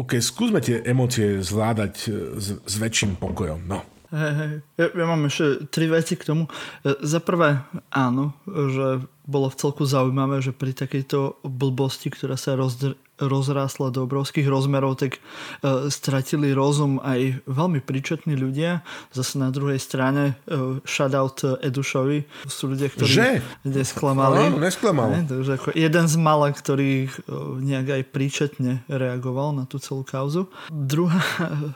Speaker 1: OK, skúsme tie emócie zvládať e, s, s väčším pokojom. No.
Speaker 2: Hej, hej. Ja, ja mám ešte tri veci k tomu. E, za prvé, áno, že bolo v celku zaujímavé, že pri takejto blbosti, ktorá sa rozdr- rozrásla do obrovských rozmerov, tak uh, stratili rozum aj veľmi príčetní ľudia. Zase na druhej strane uh, shoutout Edušovi. Sú ľudia, ktorí
Speaker 1: že?
Speaker 2: nesklamali.
Speaker 1: No, nesklamal.
Speaker 2: Ne, takže ako jeden z mala, ktorý uh, nejak aj príčetne reagoval na tú celú kauzu. Druhá,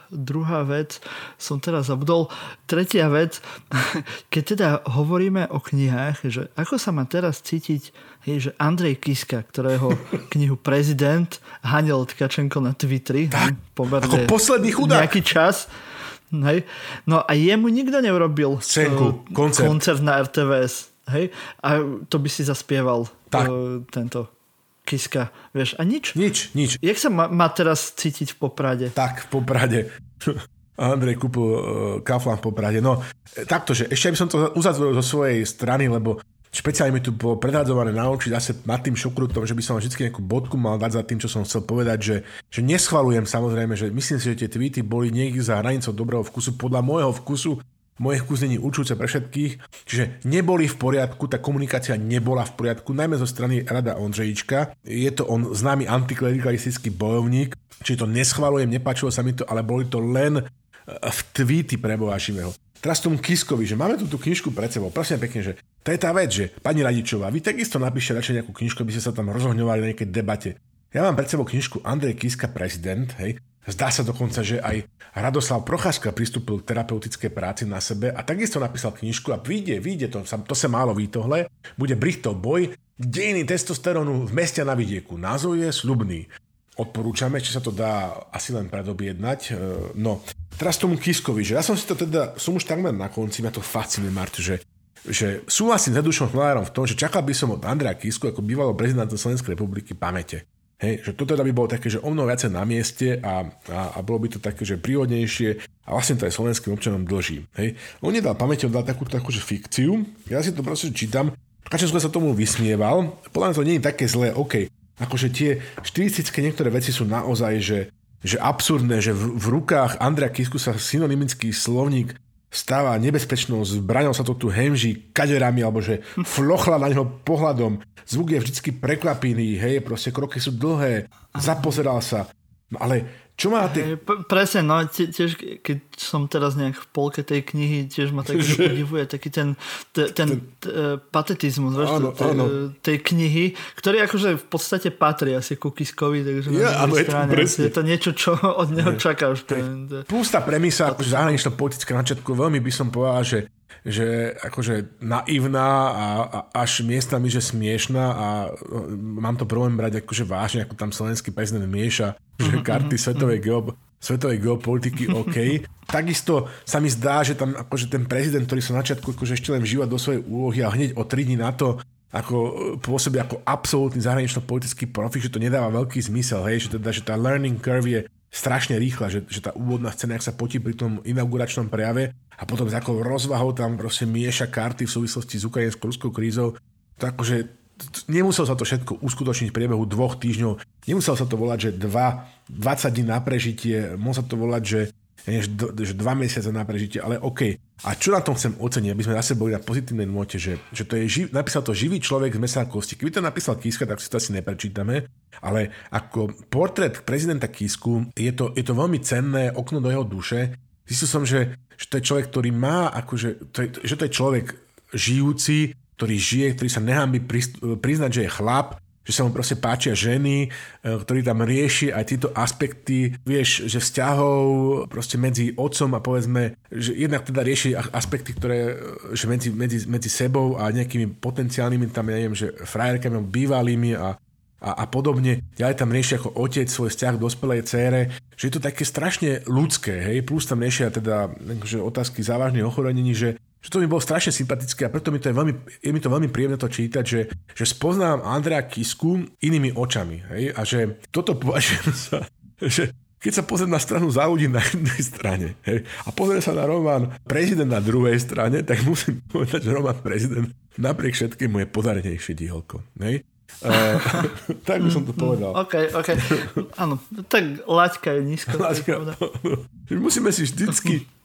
Speaker 2: druhá vec, som teraz zabudol. Tretia vec, (laughs) keď teda hovoríme o knihách, že ako sa má teraz cítiť je, že Andrej Kiska, ktorého (laughs) knihu Prezident hanil Tkačenko na Twitteri.
Speaker 1: Tak, ako posledný chudák.
Speaker 2: Nejaký čas. Hej. No a jemu nikto neurobil
Speaker 1: Scénku,
Speaker 2: uh, koncert. koncert na RTVS. Hej. A to by si zaspieval tak. Uh, tento Kiska. Vieš, a nič.
Speaker 1: Nič, nič.
Speaker 2: Jak sa má, má teraz cítiť v Poprade?
Speaker 1: Tak, v Poprade. (laughs) Andrej kúpil uh, Kaufland v Poprade. No, takto, že ešte by som to uzatvoril zo svojej strany, lebo špeciálne mi tu bolo predhadzované na oči zase nad tým šokrutom, že by som vždy nejakú bodku mal dať za tým, čo som chcel povedať, že, že neschvalujem samozrejme, že myslím si, že tie tweety boli niekde za hranicou dobrého vkusu, podľa môjho vkusu, moje vkus není učúce pre všetkých, čiže neboli v poriadku, tá komunikácia nebola v poriadku, najmä zo strany Rada Ondřejička. Je to on známy antiklerikalistický bojovník, čiže to neschvalujem, nepáčilo sa mi to, ale boli to len v tweety pre Boha živého. Teraz tomu Kiskovi, že máme tu tú knižku pred sebou, prosím pekne, že to je tá vec, že pani Radičová, vy takisto napíšte radšej nejakú knižku, aby ste sa tam rozohňovali na nejakej debate. Ja mám pred sebou knižku Andrej Kiska, prezident, hej, Zdá sa dokonca, že aj Radoslav Procházka pristúpil k terapeutickej práci na sebe a takisto napísal knižku a vyjde, vyjde to, to sa málo výtohle, bude Brichtov boj, dejiny testosterónu v meste na vidieku. Názov je slubný. Odporúčame, či sa to dá asi len predobjednať. E, no, teraz tomu Kiskovi, že ja som si to teda, som už takmer na konci, mňa to fascinuje, Marto, že že súhlasím s Edušom Chmelárom v tom, že čakal by som od Andrea Kisku ako bývalého prezidenta Slovenskej republiky pamäte. Hej, že toto teda by bolo také, že o mnoho viacej na mieste a, a, a bolo by to také, že príhodnejšie a vlastne to aj slovenským občanom dlží. Hej. On nedal pamäť, on dal takú, takú že fikciu, ja si to proste čítam, Kačensko sa tomu vysmieval, podľa mňa to nie je také zlé, OK, akože tie štilistické niektoré veci sú naozaj, že že absurdné, že v, v rukách Andrea Kisku sa synonymický slovník stáva nebezpečnou zbraňou sa to tu hemží kaderami, alebo že flochla na neho pohľadom. Zvuk je vždycky prekvapený, hej, proste kroky sú dlhé, zapozeral sa. No ale čo má tie...
Speaker 2: P- presne, no tiež keď som teraz nejak v polke tej knihy, tiež ma tak (laughs) podivuje taký ten, ten, ten t- patetizmus áno, t- áno. tej knihy, ktorý akože v podstate patrí asi ku Kiskovi, takže ja, na strane je to niečo, čo od neho čakáš.
Speaker 1: Pústa premisa, akože zahraničná politická načiatku, veľmi by som povedal, že že akože naivná a, a až miestami, že smiešná a mám to problém brať akože vážne, ako tam slovenský prezident mieša, že mhm, karty mhm, svetovej, mhm. geo, svetovej geopolitiky (laughs) OK. Takisto sa mi zdá, že tam akože ten prezident, ktorý sa na začiatku akože ešte len vžíva do svojej úlohy a hneď o 3 dní na to ako pôsobí ako absolútny zahranično-politický profik, že to nedáva veľký zmysel, hej, že, teda, že tá learning curve je strašne rýchla, že, že tá úvodná scéna, ak sa potí pri tom inauguračnom prejave a potom s takou rozvahou tam proste mieša karty v súvislosti s ukrajinskou ruskou krízou, to akože nemuselo sa to všetko uskutočniť v priebehu dvoch týždňov. nemuselo sa to volať, že 2, 20 dní na prežitie, mohol sa to volať, že že, že dva mesiace na prežitie, ale OK. A čo na tom chcem oceniť, aby sme zase boli na pozitívnej note, že, že to je živ, napísal to živý človek z mesa kosti. Keby to napísal Kiska, tak si to asi neprečítame, ale ako portrét prezidenta Kisku je to, je to veľmi cenné okno do jeho duše. Zistil som, že, že to je človek, ktorý má, akože, to je, že to je človek žijúci, ktorý žije, ktorý sa nehámbi priznať, že je chlap, že sa mu proste páčia ženy, e, ktorý tam rieši aj tieto aspekty, vieš, že vzťahov proste medzi otcom a povedzme, že jednak teda rieši aspekty, ktoré, e, že medzi, medzi, medzi sebou a nejakými potenciálnymi tam, ja neviem, že frajerkami, bývalými a, a, a podobne. Ďalej tam rieši ako otec svoj vzťah k dospelej cére, že je to také strašne ľudské, hej, plus tam riešia teda akože otázky závažných ochorení, že že to mi bolo strašne sympatické a preto mi to je, veľmi, je mi to veľmi príjemné to čítať, že, že spoznám Andrea Kisku inými očami. Hej? A že toto považujem (laughs) za, že keď sa pozriem na stranu za ľudí na jednej strane hej, a pozriem sa na román Prezident na druhej strane, tak musím (laughs) povedať, že román Prezident napriek všetkému je podarenejšie dielko. Hej? Uh, (laughs) tak by som to povedal.
Speaker 2: OK, OK. Áno, tak laťka je nízko. Laťka,
Speaker 1: musíme si vždycky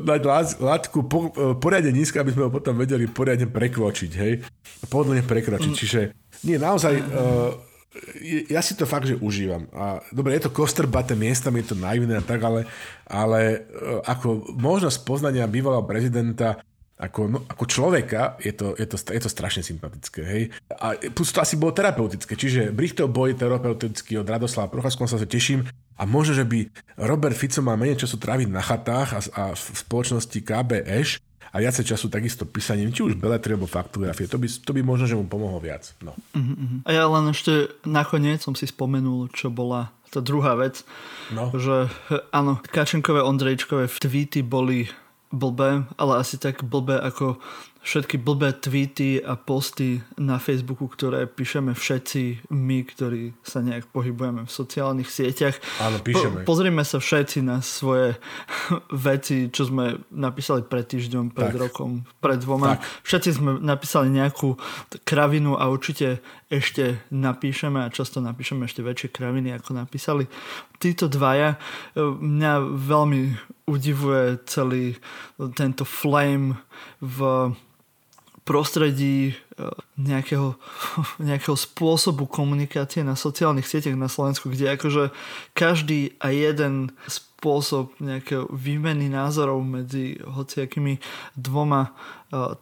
Speaker 1: dať látku po, poriadne nízko, aby sme ho potom vedeli poriadne prekročiť, hej? Pohodlne prekročiť. Mm. Čiže nie, naozaj, uh, ja si to fakt, že užívam. A, dobre, je to kostrbaté miestami, je to naivné a tak, ale, ale ako možnosť poznania bývalého prezidenta ako, no, ako človeka je to, je, to, je to strašne sympatické. Hej? A plus to asi bolo terapeutické, čiže Brichtov boj terapeutický od Radoslava Procházku, sa sa teším a možno, že by Robert Fico mal menej času tráviť na chatách a, a v spoločnosti KBŠ a viacej času takisto písaním, či už beletry alebo faktografie. To by, to by možno, že mu pomohlo viac. No.
Speaker 2: Uh-huh. A ja len ešte nakoniec som si spomenul, čo bola tá druhá vec, no. že áno, Kačenkové, Ondrejčkové tweety boli blbé, ale asi tak blbé ako všetky blbé tweety a posty na Facebooku, ktoré píšeme všetci my, ktorí sa nejak pohybujeme v sociálnych sieťach.
Speaker 1: Áno, píšeme.
Speaker 2: Po, pozrime sa všetci na svoje (laughs) veci, čo sme napísali pred týždňom, pred tak. rokom, pred dvoma. Tak. Všetci sme napísali nejakú kravinu a určite ešte napíšeme a často napíšeme ešte väčšie kraviny, ako napísali títo dvaja. Mňa veľmi udivuje celý tento flame v prostredí e, nejakého, (laughs) nejakého spôsobu komunikácie na sociálnych sieťach na Slovensku, kde akože každý a jeden spôsob nejakého výmeny názorov medzi hociakými dvoma e,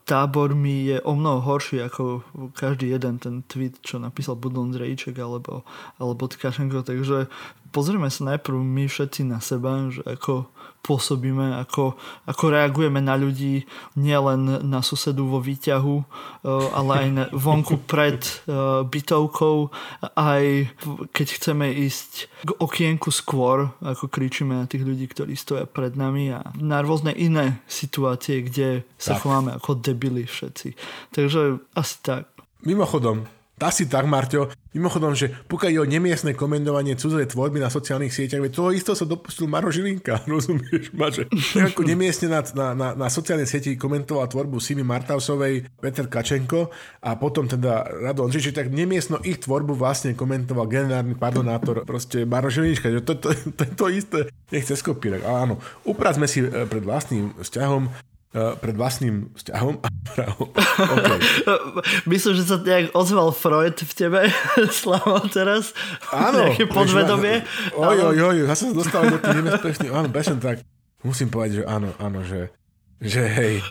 Speaker 2: tábormi je o mnoho horší ako každý jeden ten tweet, čo napísal Budon Ondrejček alebo, alebo Tkašenko. Takže pozrieme sa najprv my všetci na seba, že ako pôsobíme, ako, ako reagujeme na ľudí, nielen na susedu vo výťahu, eh, ale aj na, vonku pred uh, bytovkou, aj keď chceme ísť k okienku skôr, ako kričíme na tých ľudí, ktorí stoja pred nami a na rôzne iné situácie, kde sa tak. chováme ako debili všetci. Takže asi tak.
Speaker 1: Mimochodom, asi tak, Marťo. Mimochodom, že pokiaľ je o nemiestne komentovanie cudzej tvorby na sociálnych sieťach, veď toho isto sa dopustil Maro Žilinka, (laughs) rozumieš ma, že ako nemiestne na, na, na, na sociálnej sieti komentoval tvorbu Simi Martausovej Peter Kačenko a potom teda Rado Ondžič, tak nemiestno ich tvorbu vlastne komentoval generálny pardonátor proste Maro Žilinka, že to, to, to, to, isté nechce skopírať. Ale áno, upracme si eh, pred vlastným vzťahom pred vlastným vzťahom a (laughs)
Speaker 2: Okay. (laughs) Myslím, že sa nejak ozval Freud v tebe, (laughs) Slavo, teraz.
Speaker 1: Áno.
Speaker 2: Nejaké podvedomie.
Speaker 1: Oj, oj, oj, zase sa dostal do tých nebezpečných. Áno, bežne tak. Musím povedať, že áno, áno, že že hej.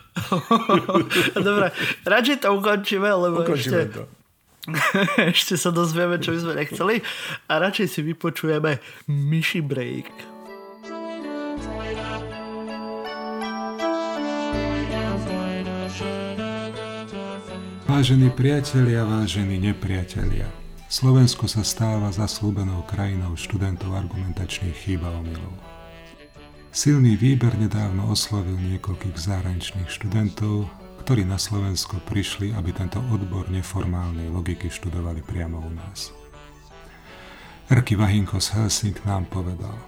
Speaker 2: Dobre, radšej to ukončíme, lebo
Speaker 1: ukončíme ešte, to.
Speaker 2: ešte sa dozvieme, čo by sme nechceli a radšej si vypočujeme Myši Break.
Speaker 3: Vážení priatelia, vážení nepriatelia, Slovensko sa stáva zaslúbenou krajinou študentov argumentačných chýb a omylov. Silný výber nedávno oslovil niekoľkých zahraničných študentov, ktorí na Slovensko prišli, aby tento odbor neformálnej logiky študovali priamo u nás. Erky Vahinko z Helsing nám povedal,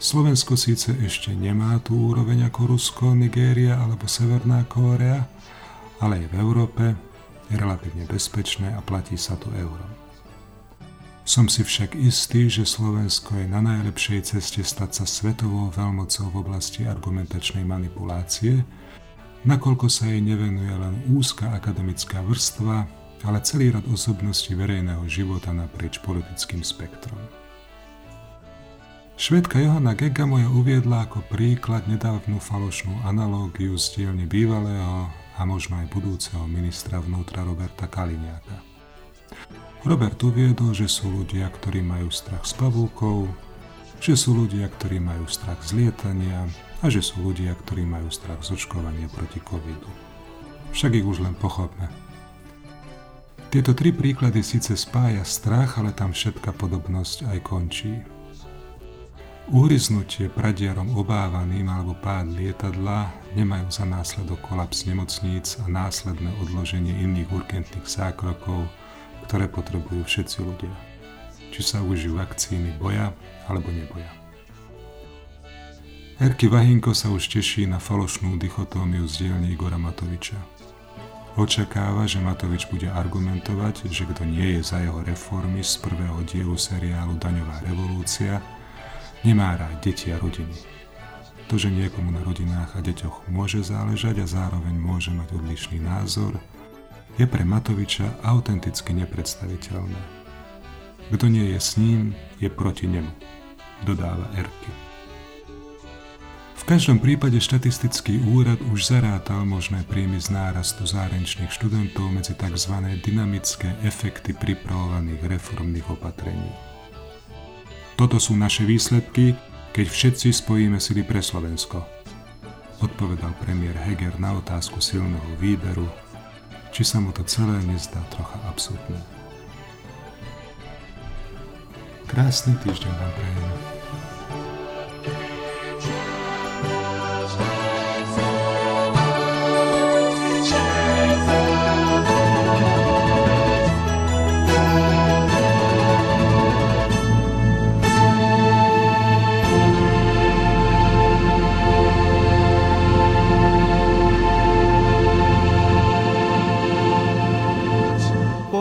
Speaker 3: Slovensko síce ešte nemá tú úroveň ako Rusko, Nigéria alebo Severná Kórea, ale aj v Európe je relatívne bezpečné a platí sa tu euro. Som si však istý, že Slovensko je na najlepšej ceste stať sa svetovou veľmocou v oblasti argumentačnej manipulácie, nakoľko sa jej nevenuje len úzka akademická vrstva, ale celý rad osobností verejného života naprieč politickým spektrom. Švedka Johanna Gega moja uviedla ako príklad nedávnu falošnú analógiu z dielne bývalého a možno aj budúceho ministra vnútra Roberta Kaliňáka. Robert uviedol, že sú ľudia, ktorí majú strach z pavúkov, že sú ľudia, ktorí majú strach z lietania a že sú ľudia, ktorí majú strach z očkovania proti covidu. Však ich už len pochopme. Tieto tri príklady síce spája strach, ale tam všetka podobnosť aj končí. Uhryznutie pradiarom obávaným alebo pád lietadla nemajú za následok kolaps nemocníc a následné odloženie iných urgentných zákrokov, ktoré potrebujú všetci ľudia. Či sa užijú vakcíny boja alebo neboja. Erky Vahinko sa už teší na falošnú dichotómiu z dielne Igora Matoviča. Očakáva, že Matovič bude argumentovať, že kto nie je za jeho reformy z prvého dielu seriálu Daňová revolúcia, nemá rád deti a rodiny. To, že niekomu na rodinách a deťoch môže záležať a zároveň môže mať odlišný názor, je pre Matoviča autenticky nepredstaviteľné. Kto nie je s ním, je proti nemu, dodáva Erky. V každom prípade štatistický úrad už zarátal možné príjmy z nárastu zárenčných študentov medzi tzv. dynamické efekty pripravovaných reformných opatrení. Toto sú naše výsledky, keď všetci spojíme sily pre Slovensko, odpovedal premiér Heger na otázku silného výberu či sa mu to celé nezdá trocha absurdné. Krásny týždeň vám prajem.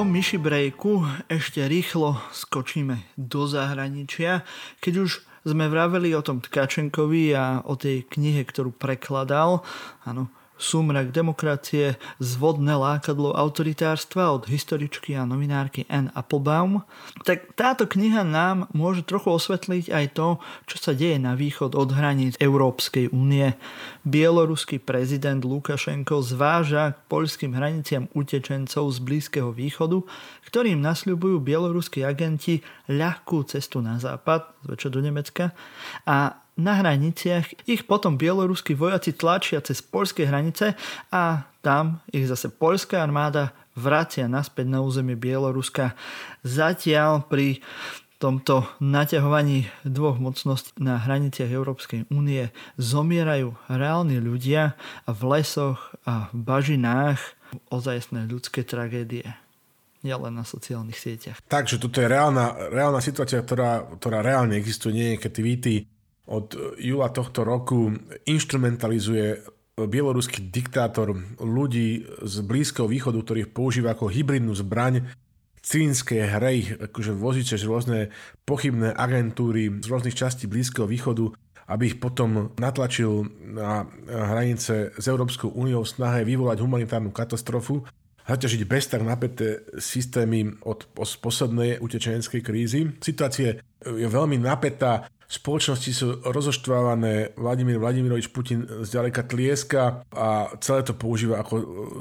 Speaker 2: Myši brejku ešte rýchlo skočíme do zahraničia. Keď už sme vraveli o tom Tkačenkovi a o tej knihe, ktorú prekladal, áno, Súmrak demokracie, zvodné lákadlo autoritárstva od historičky a novinárky Anne Applebaum, tak táto kniha nám môže trochu osvetliť aj to, čo sa deje na východ od hraníc Európskej únie. Bieloruský prezident Lukašenko zváža k poľským hraniciam utečencov z Blízkeho východu, ktorým nasľubujú bieloruskí agenti ľahkú cestu na západ, zväčša do Nemecka, a na hraniciach ich potom bieloruskí vojaci tlačia cez polské hranice a tam ich zase polská armáda vracia naspäť na územie Bieloruska. Zatiaľ pri tomto naťahovaní dvoch mocností na hraniciach Európskej únie zomierajú reálni ľudia v lesoch a v bažinách ozajstné ľudské tragédie nielen na sociálnych sieťach.
Speaker 1: Takže toto je reálna, reálna situácia, ktorá, ktorá reálne existuje, nie je kreativity od júla tohto roku instrumentalizuje bieloruský diktátor ľudí z Blízkeho východu, ktorých používa ako hybridnú zbraň cínske hry, akože vozíte rôzne pochybné agentúry z rôznych častí Blízkeho východu, aby ich potom natlačil na hranice s Európskou úniou v snahe vyvolať humanitárnu katastrofu, zaťažiť bez tak napäté systémy od poslednej utečeneckej krízy. Situácia je veľmi napätá spoločnosti sú rozoštvávané, Vladimír Vladimirovič Putin zďaleka tlieska a celé to používa ako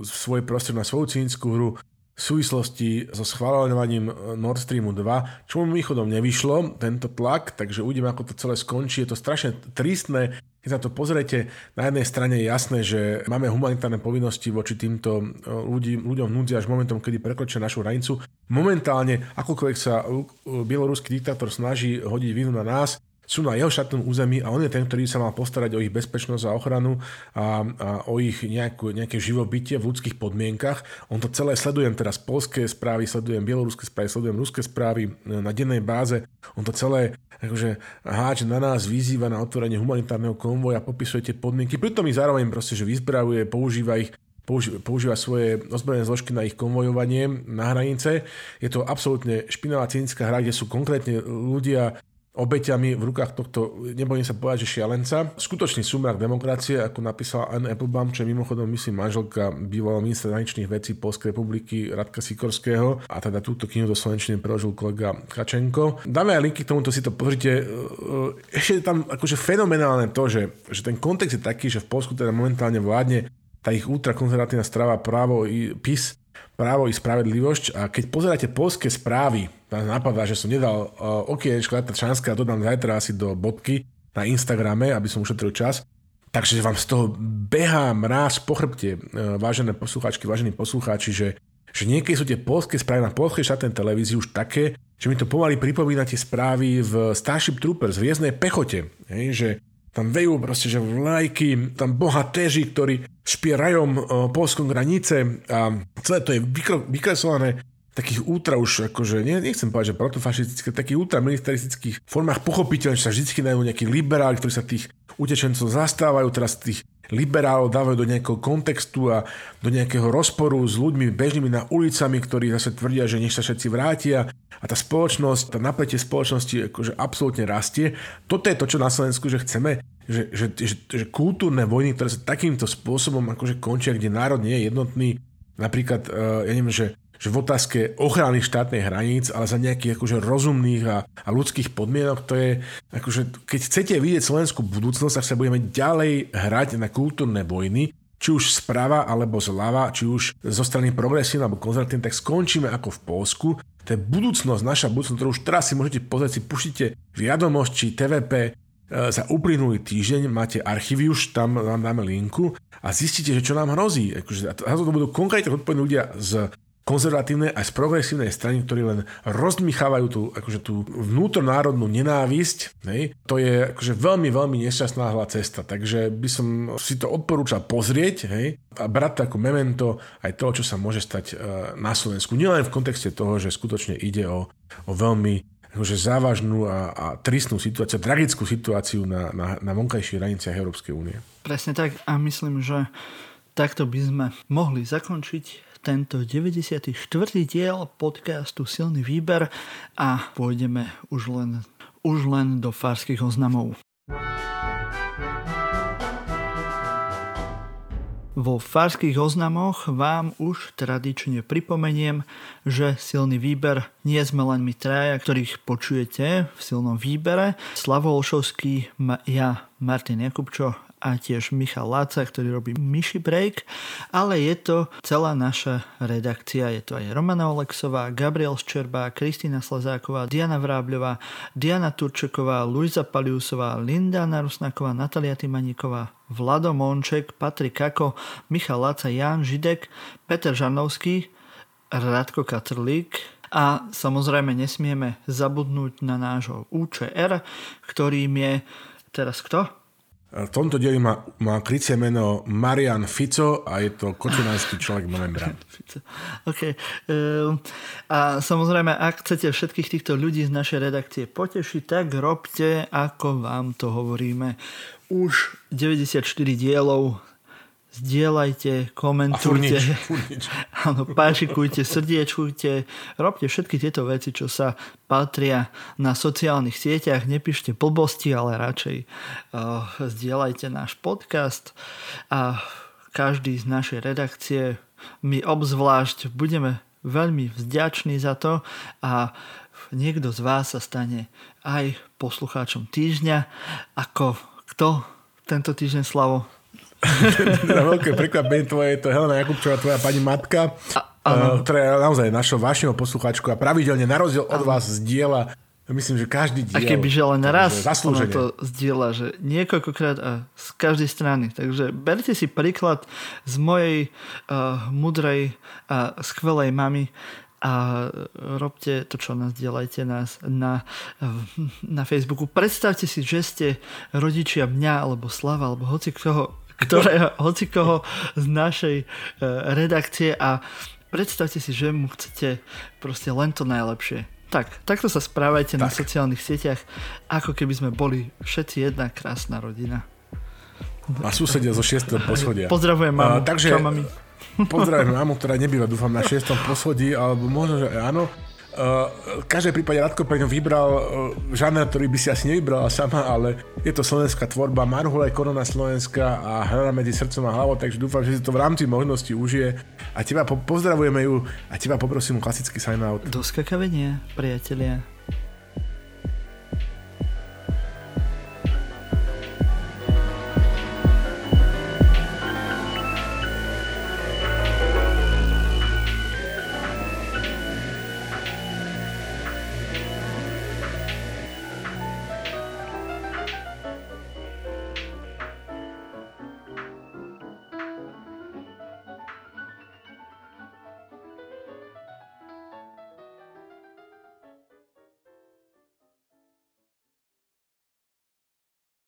Speaker 1: svoj prostred na svoju cínickú hru v súvislosti so schváľovaním Nord Streamu 2, čo mu východom nevyšlo, tento tlak, takže uvidíme, ako to celé skončí. Je to strašne tristné, keď sa to pozriete, na jednej strane je jasné, že máme humanitárne povinnosti voči týmto e, ľudí, ľuďom núdzi až momentom, kedy prekročia našu hranicu. Momentálne, akokoľvek sa bieloruský diktátor snaží hodiť vinu na nás, sú na jeho štátnom území a on je ten, ktorý sa mal postarať o ich bezpečnosť a ochranu a, a o ich nejakú, nejaké živobytie v ľudských podmienkach. On to celé sledujem teraz polské správy, sledujem bieloruské správy, sledujem ruské správy e, na dennej báze. On to celé akože háč na nás vyzýva na otvorenie humanitárneho konvoja, popisuje tie podmienky, pritom ich zároveň proste, že vyzbravuje, používa ich používa svoje ozbrojené zložky na ich konvojovanie na hranice. Je to absolútne špinavá cynická hra, kde sú konkrétne ľudia obeťami v rukách tohto, nebojím sa povedať, že šialenca. Skutočný sumrak demokracie, ako napísala Anne Applebaum, čo je mimochodom, myslím, manželka bývalého ministra zahraničných vecí Polskej republiky Radka Sikorského a teda túto knihu do Slovenčiny preložil kolega Kačenko. Dáme aj linky k tomuto, si to pozrite. E, e, ešte je tam akože fenomenálne to, že, že ten kontext je taký, že v Polsku teda momentálne vládne tá ich ultrakonzervatívna strava právo i PIS, právo i spravedlivosť a keď pozeráte polské správy, tam napadá, že som nedal uh, okienečko Čanské a dodám zajtra asi do bodky na Instagrame, aby som ušetril čas. Takže vám z toho behá mráz po chrbte, uh, vážené poslucháčky, vážení poslucháči, že, že niekedy sú tie polské správy na polskej štátnej televízii už také, že mi to pomaly pripomína tie správy v Starship Troopers, v Vieznej pechote. Hej, že tam vejú proste, že vlajky, tam bohatéži, ktorí špierajom uh, polskom granice a celé to je vykresované takých ultra už, akože, nechcem povedať, že protofašistické, takých ultramilitaristických formách pochopiteľne, že sa vždy dajú nejakí liberáli, ktorí sa tých utečencov zastávajú, teraz tých liberálov dávajú do nejakého kontextu a do nejakého rozporu s ľuďmi bežnými na ulicami, ktorí zase tvrdia, že nech sa všetci vrátia a tá spoločnosť, tá napätie spoločnosti akože absolútne rastie. Toto je to, čo na Slovensku, že chceme, že, že, že, že kultúrne vojny, ktoré sa takýmto spôsobom akože končia, kde národ nie je jednotný, napríklad, uh, ja neviem, že že v otázke ochrany štátnej hraníc, ale za nejakých akože rozumných a, a ľudských podmienok, to je, akože, keď chcete vidieť slovenskú budúcnosť, tak sa budeme ďalej hrať na kultúrne vojny, či už sprava alebo zľava, či už zo strany progresívne alebo konzervatívne, tak skončíme ako v Polsku. To je budúcnosť, naša budúcnosť, ktorú už teraz si môžete pozrieť, si puštíte viadomosti TVP e, za uplynulý týždeň, máte archívy už, tam vám dáme linku a zistíte, že čo nám hrozí. Akože, a to budú konkrétne odpovední ľudia z konzervatívnej aj z progresívnej strany, ktorí len rozdmichávajú tú, akože tú vnútronárodnú nenávisť, hej, to je akože veľmi, veľmi nešťastná hla cesta. Takže by som si to odporúčal pozrieť hej, a brať to ako memento aj toho, čo sa môže stať e, na Slovensku. Nielen v kontexte toho, že skutočne ide o, o veľmi akože závažnú a, a tristnú situáciu, tragickú situáciu na, na, na vonkajších hraniciach Európskej únie.
Speaker 2: Presne tak a myslím, že takto by sme mohli zakončiť tento 94. diel podcastu Silný výber a pôjdeme už len, už len do farských oznamov. Vo farských oznamoch vám už tradične pripomeniem, že silný výber nie sme len my traja, ktorých počujete v silnom výbere. Slavo Olšovský, ja, Martin Jakubčo a tiež Michal Láca, ktorý robí Myši Break, ale je to celá naša redakcia. Je to aj Romana Olexová, Gabriel Ščerba, Kristýna Slazáková, Diana Vrábľová, Diana Turčeková, Luisa Paliusová, Linda Narusnaková, Natalia Timaníková, Vlado Monček, Patrik Kako, Michal Láca, Jan Židek, Peter Žarnovský, Radko Katrlík, a samozrejme nesmieme zabudnúť na nášho UČR, ktorým je teraz kto?
Speaker 1: V tomto dieli má, má krycie meno Marian Fico a je to kočinánsky človek Membrán. (laughs)
Speaker 2: OK. Ehm, a samozrejme, ak chcete všetkých týchto ľudí z našej redakcie potešiť, tak robte, ako vám to hovoríme. Už 94 dielov zdieľajte, komentujte, (laughs) áno, pášikujte, srdiečkujte, robte všetky tieto veci, čo sa patria na sociálnych sieťach, nepíšte blbosti, ale radšej uh, zdieľajte náš podcast a každý z našej redakcie my obzvlášť budeme veľmi vďační za to a niekto z vás sa stane aj poslucháčom týždňa, ako kto tento týždeň Slavo? (laughs)
Speaker 1: Na veľké prekvapenie tvoje je to Helena Jakubčová, tvoja pani matka, a, ktorá je naozaj našou vášneho poslucháčku a pravidelne na rozdiel od vás zdieľa Myslím, že každý diel...
Speaker 2: A keby že len raz ona to zdieľa, že niekoľkokrát a z každej strany. Takže berte si príklad z mojej uh, mudrej a skvelej mamy a robte to, čo nás dielajte nás na, na Facebooku. Predstavte si, že ste rodičia mňa, alebo Slava, alebo hoci koho, ktorého, hoci koho z našej e, redakcie a predstavte si, že mu chcete proste len to najlepšie. Tak, takto sa správajte tak. na sociálnych sieťach, ako keby sme boli všetci jedna krásna rodina.
Speaker 1: A susedia zo 6. poschodia.
Speaker 2: Pozdravujem mamu. Uh, takže, Čau, mami.
Speaker 1: Pozdravím mamu, ktorá nebýva, dúfam, na šiestom poschodí, alebo možno, že áno. Uh, v každej prípade Radko pre ňu vybral uh, žáner, ktorý by si asi nevybrala sama, ale je to slovenská tvorba, Marhula je korona Slovenska a hra medzi srdcom a hlavou, takže dúfam, že si to v rámci možnosti užije a teba po- pozdravujeme ju a teba poprosím klasický sign out.
Speaker 2: Do skakavenia, priatelia.